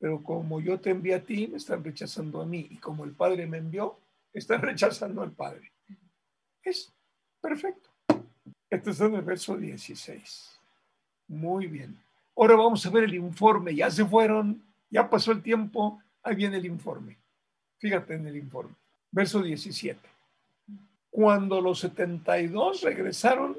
Pero como yo te envié a ti, me están rechazando a mí. Y como el Padre me envió, están [LAUGHS] rechazando al Padre. Es perfecto. Esto es en el verso 16. Muy bien. Ahora vamos a ver el informe. Ya se fueron, ya pasó el tiempo. Ahí viene el informe. Fíjate en el informe. Verso 17. Cuando los 72 regresaron,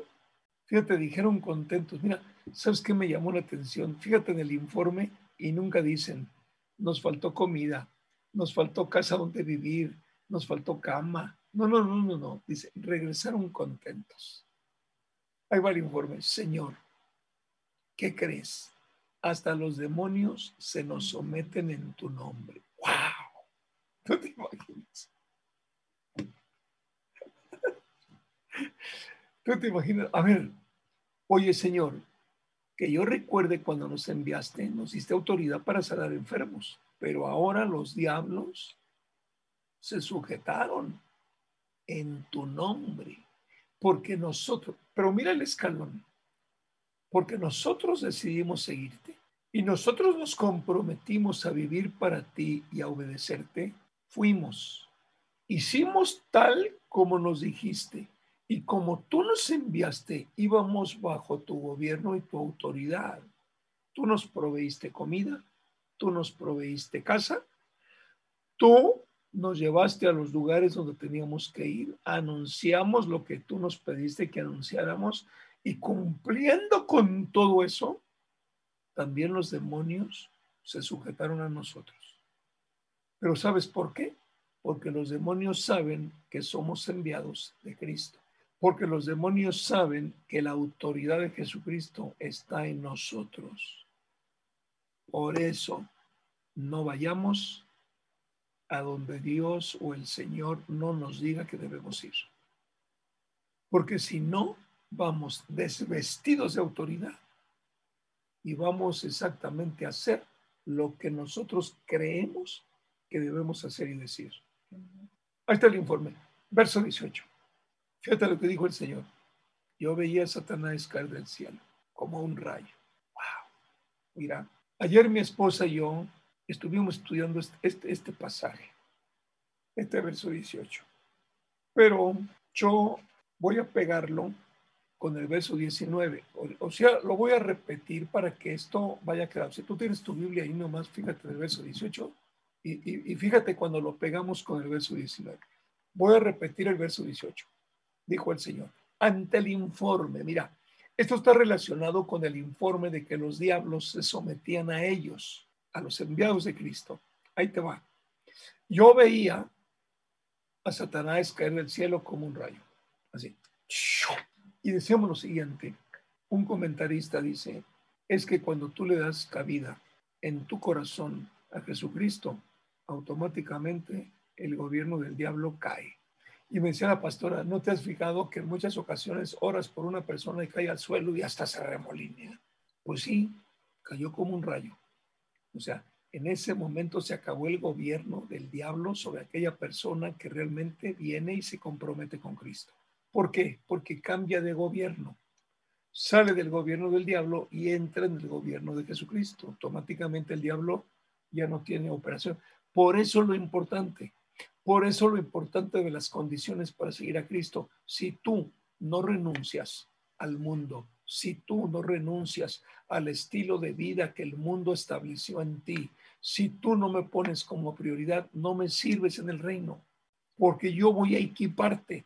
fíjate, dijeron contentos. Mira, ¿sabes qué me llamó la atención? Fíjate en el informe y nunca dicen, nos faltó comida, nos faltó casa donde vivir, nos faltó cama. No, no, no, no, no. Dice, regresaron contentos. Ahí va el informe. Señor, ¿qué crees? Hasta los demonios se nos someten en tu nombre. ¡Wow! ¿Tú te imaginas? ¿Tú te imaginas? A ver, oye Señor, que yo recuerde cuando nos enviaste, nos diste autoridad para sanar enfermos, pero ahora los diablos se sujetaron en tu nombre, porque nosotros, pero mira el escalón, porque nosotros decidimos seguirte y nosotros nos comprometimos a vivir para ti y a obedecerte, fuimos, hicimos tal como nos dijiste y como tú nos enviaste, íbamos bajo tu gobierno y tu autoridad. Tú nos proveíste comida, tú nos proveíste casa, tú nos llevaste a los lugares donde teníamos que ir, anunciamos lo que tú nos pediste que anunciáramos y cumpliendo con todo eso, también los demonios se sujetaron a nosotros. Pero ¿sabes por qué? Porque los demonios saben que somos enviados de Cristo. Porque los demonios saben que la autoridad de Jesucristo está en nosotros. Por eso, no vayamos a donde Dios o el Señor no nos diga que debemos ir. Porque si no, vamos desvestidos de autoridad y vamos exactamente a hacer lo que nosotros creemos que debemos hacer y decir. Ahí está el informe, verso 18. Fíjate lo que dijo el Señor. Yo veía a Satanás caer del cielo como un rayo. Wow. Mira, ayer mi esposa y yo estuvimos estudiando este, este, este pasaje, este verso 18. Pero yo voy a pegarlo con el verso 19. O, sea, lo voy a repetir para que esto vaya a quedar. Si tú tienes tu Biblia ahí nomás, fíjate el verso 18 y, y, fíjate cuando lo pegamos con el verso 19. Voy a repetir el verso 18. Dijo el Señor, ante el informe, mira, esto está relacionado con el informe de que los diablos se sometían a ellos, a los enviados de Cristo. Ahí te va. Yo veía a Satanás caer del cielo como un rayo, así. Y decíamos lo siguiente, un comentarista dice, es que cuando tú le das cabida en tu corazón a Jesucristo, automáticamente el gobierno del diablo cae. Y me decía la pastora, ¿no te has fijado que en muchas ocasiones oras por una persona y cae al suelo y hasta se remolinea? Pues sí, cayó como un rayo. O sea, en ese momento se acabó el gobierno del diablo sobre aquella persona que realmente viene y se compromete con Cristo. ¿Por qué? Porque cambia de gobierno. Sale del gobierno del diablo y entra en el gobierno de Jesucristo. Automáticamente el diablo ya no tiene operación. Por eso lo importante, por eso lo importante de las condiciones para seguir a Cristo. Si tú no renuncias al mundo, si tú no renuncias al estilo de vida que el mundo estableció en ti, si tú no me pones como prioridad, no me sirves en el reino, porque yo voy a equiparte.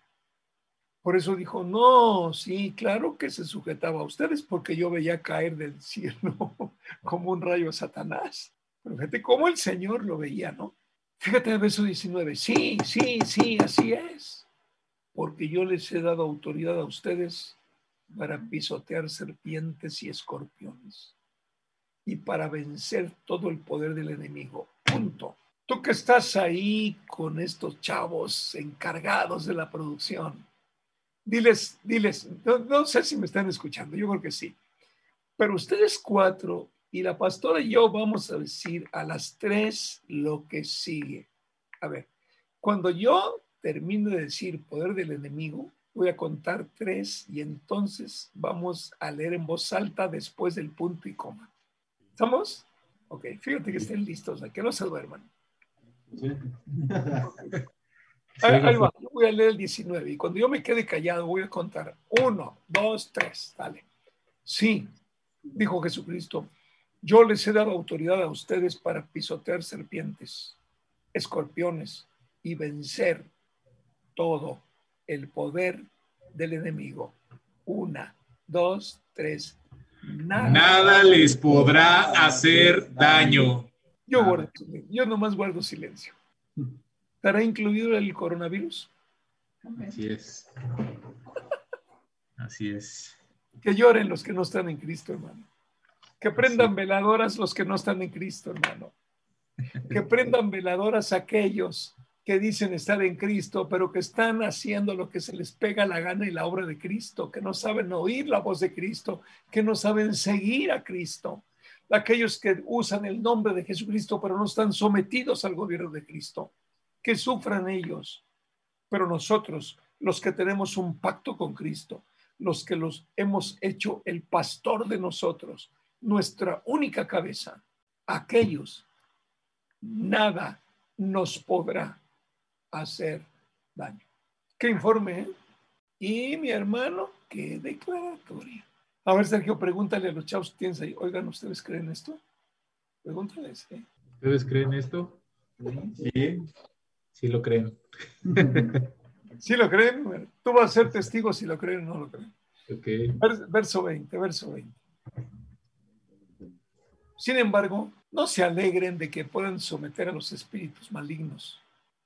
Por eso dijo, no, sí, claro que se sujetaba a ustedes porque yo veía caer del [LAUGHS] cielo como un rayo a Satanás. Pero fíjate cómo el Señor lo veía, ¿no? Fíjate el verso 19, sí, sí, sí, así es. Porque yo les he dado autoridad a ustedes para pisotear serpientes y escorpiones y para vencer todo el poder del enemigo. Punto. Tú que estás ahí con estos chavos encargados de la producción, diles, diles, no, sé si me están escuchando, yo creo que sí, pero ustedes cuatro y la pastora y yo vamos a decir a las tres lo que sigue. A ver, cuando yo termino de decir poder del enemigo, voy a contar tres y entonces vamos a leer en voz alta después del punto y coma. ¿Estamos? Ok, fíjate que estén listos, que no se duerman. Sí. [LAUGHS] Ahí, va, yo voy a leer el 19 y cuando yo me quede callado voy a contar uno, dos, tres, dale. Sí, dijo Jesucristo, yo les he dado autoridad a ustedes para pisotear serpientes, escorpiones y vencer todo el poder del enemigo. Una, dos, tres. Nada, les podrá hacer daño. Yo, guardo, yo nomás guardo silencio. ¿Estará incluido el coronavirus? Así es. Así es. Que lloren los que no están en Cristo, hermano. Que prendan veladoras los que no están en Cristo, hermano. Que prendan veladoras aquellos que dicen estar en Cristo, pero que están haciendo lo que se les pega la gana y la obra de Cristo, que no saben oír la voz de Cristo, que no saben seguir a Cristo. Aquellos que usan el nombre de Jesucristo, pero no están sometidos al gobierno de Cristo. Que sufran ellos. Pero nosotros, los que tenemos un pacto con Cristo, los que los hemos hecho el pastor de nosotros, nuestra única cabeza, aquellos, nada nos podrá hacer daño. ¿Qué informe? Eh? Y mi hermano, qué declaratoria. A ver, Sergio, pregúntale a los chavos que tienes ahí. Oigan, ¿ustedes creen esto? Pregúntales. ¿eh? ¿Ustedes creen esto? Sí, sí lo creen. [LAUGHS] ¿Sí lo creen? Tú vas a ser testigo si lo creen o no lo creen. Okay. Verso 20, verso 20. Sin embargo, no se alegren de que puedan someter a los espíritus malignos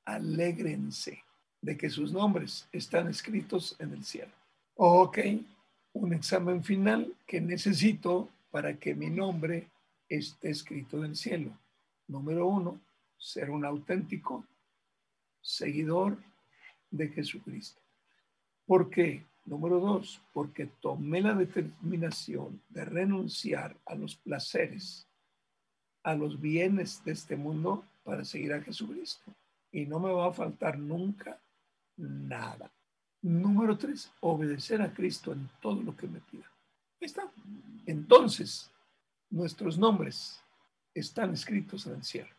alégrense de que sus nombres están escritos en el cielo. Ok, un examen final que necesito para que mi nombre esté escrito en el cielo. Número uno, ser un auténtico seguidor de Jesucristo. ¿Por qué? Número dos, porque tomé la determinación de renunciar a los placeres, a los bienes de este mundo para seguir a Jesucristo y no me va a faltar nunca nada. Número tres, obedecer a Cristo en todo lo que me pida. Ahí está. Entonces, nuestros nombres están escritos en el cielo.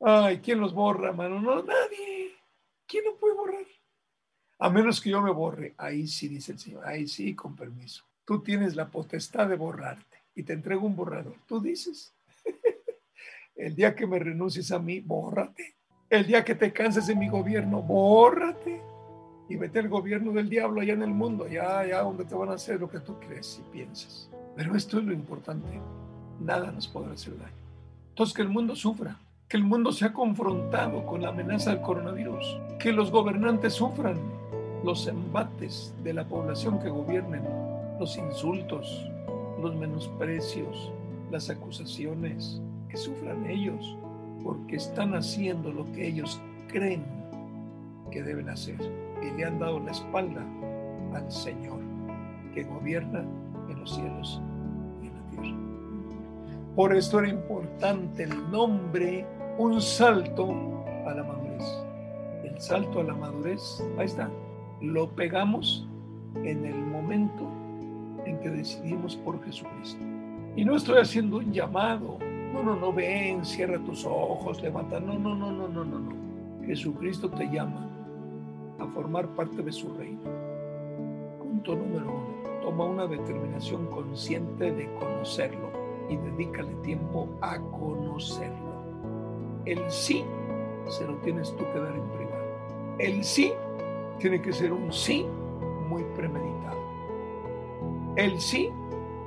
Ay, ¿quién los borra, mano? No, nadie. ¿Quién lo puede borrar? A menos que yo me borre. Ahí sí, dice el Señor. Ahí sí, con permiso. Tú tienes la potestad de borrarte y te entrego un borrador. Tú dices, [LAUGHS] el día que me renuncies a mí, bórrate. El día que te canses de mi gobierno, bórrate y vete al gobierno del diablo allá en el mundo, allá, allá donde te van a hacer lo que tú crees y piensas. Pero esto es lo importante. Nada nos podrá hacer daño. Entonces, que el mundo sufra, que el mundo sea confrontado con la amenaza del coronavirus, que los gobernantes sufran los embates de la población que gobiernen, los insultos, los menosprecios, las acusaciones, que sufran ellos porque están haciendo lo que ellos creen que deben hacer. y le han dado la espalda al Señor que gobierna en los cielos y en la tierra. Por esto era importante el nombre, un salto a la madurez. El salto a la madurez, ahí está, lo pegamos en el momento en que decidimos por Jesucristo. Y no estoy haciendo un llamado. No, no, no, ven, cierra tus ojos, levanta. No, no, no, no, no, no, no. Jesucristo te llama a formar parte de su reino. Punto número uno. Toma una determinación consciente de conocerlo y dedícale tiempo a conocerlo. El sí se lo tienes tú que dar en privado. El sí tiene que ser un sí muy premeditado. El sí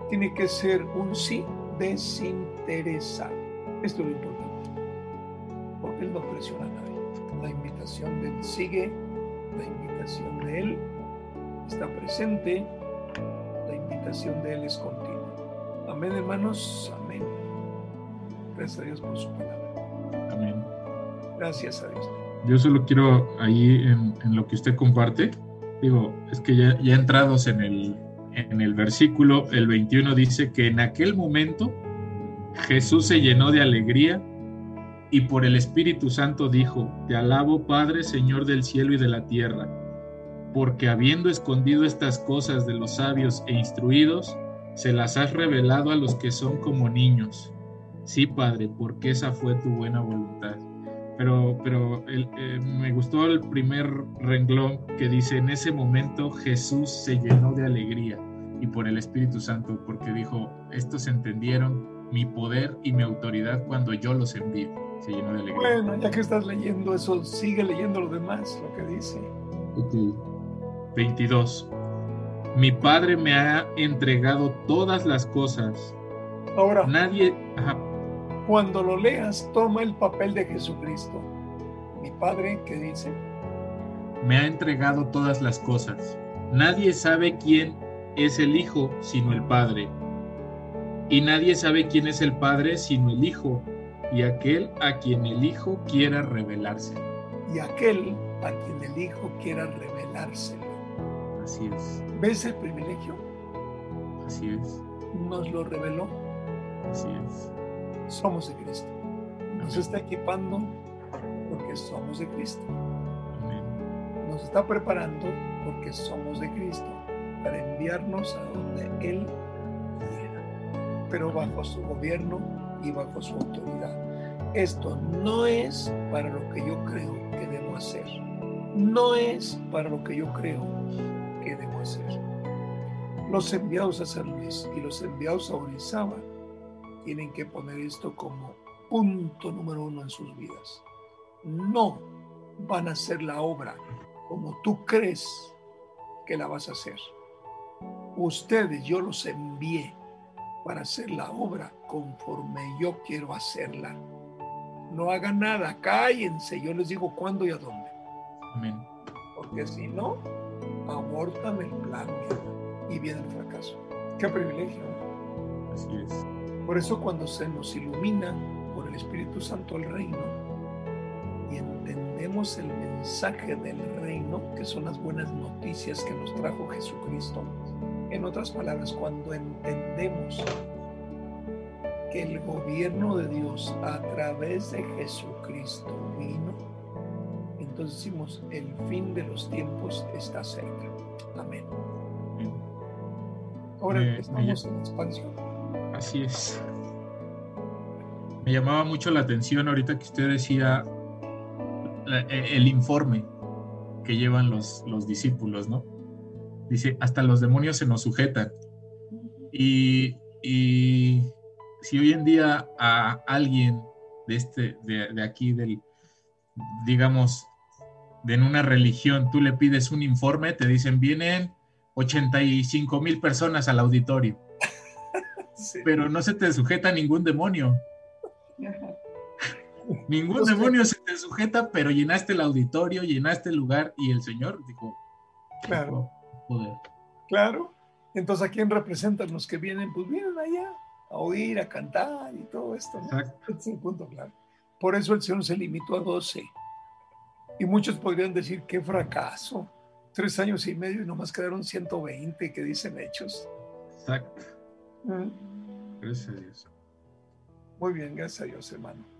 tiene que ser un sí desinteresado. Esto es lo importante. Porque Él no presiona a nadie. La invitación de Él sigue, la invitación de Él está presente, la invitación de Él es continua. Amén, hermanos. Amén. Gracias a Dios por su palabra. Amén. Gracias a Dios. Yo solo quiero ahí en, en lo que usted comparte, digo, es que ya, ya entrados en el, en el versículo, el 21 dice que en aquel momento Jesús se llenó de alegría y por el Espíritu Santo dijo, Te alabo Padre, Señor del cielo y de la tierra, porque habiendo escondido estas cosas de los sabios e instruidos, se las has revelado a los que son como niños. Sí, Padre, porque esa fue tu buena voluntad. Pero, pero el, eh, me gustó el primer renglón que dice, en ese momento Jesús se llenó de alegría y por el Espíritu Santo, porque dijo, estos entendieron mi poder y mi autoridad cuando yo los envío. Se llenó de alegría. Bueno, ya que estás leyendo eso, sigue leyendo lo demás, lo que dice. Okay. 22. Mi Padre me ha entregado todas las cosas. Ahora, Nadie... Ajá. Cuando lo leas, toma el papel de Jesucristo. Mi Padre, que dice? me ha entregado todas las cosas. Nadie sabe quién es el Hijo sino el Padre. Y nadie sabe quién es el Padre sino el Hijo y aquel a quien el Hijo quiera revelarse. Y aquel a quien el Hijo quiera revelárselo. Así es, ¿Ves el privilegio? así es, Nos lo reveló. así es. Somos de Cristo. Nos está equipando porque somos de Cristo. Nos está preparando porque somos de Cristo para enviarnos a donde Él quiera, pero bajo su gobierno y bajo su autoridad. Esto no es para lo que yo creo que debo hacer. No es para lo que yo creo que debo hacer. Los enviados a San Luis y los enviados a Orizaba tienen que poner esto como punto número uno en sus vidas. No van a hacer la obra como tú crees que la vas a hacer. Ustedes, yo los envié para hacer la obra conforme yo quiero hacerla. No hagan nada, cállense, yo les digo cuándo y a dónde. Amén. Porque si no, abortan el plan y viene el fracaso. Qué privilegio. Así es. Por eso cuando se nos ilumina por el Espíritu Santo el reino y entendemos el mensaje del reino, que son las buenas noticias que nos trajo Jesucristo, en otras palabras, cuando entendemos que el gobierno de Dios a través de Jesucristo vino, entonces decimos, el fin de los tiempos está cerca. Amén. Ahora estamos en expansión. Así es. Me llamaba mucho la atención ahorita que usted decía e- el informe que llevan los, los discípulos, ¿no? Dice, hasta los demonios se nos sujetan. Y, y si hoy en día a alguien de, este, de, de aquí, del, digamos, de en una religión, tú le pides un informe, te dicen, vienen 85 mil personas al auditorio Sí. pero no se te sujeta ningún demonio. Ningún que- demonio se te sujeta, pero llenaste el auditorio, llenaste el lugar y el Señor dijo, Claro. poder. Claro. Entonces, ¿a quién representan los que vienen? Pues vienen allá a oír, a cantar y todo esto. ¿no? Exacto. Este es el punto claro. Por eso el Señor se limitó a 12. Y muchos podrían decir, qué fracaso. tres años y medio y nomás quedaron 120 que dicen hechos. Exacto. Mm. Gracias a Dios. Muy bien, gracias a Dios, hermano.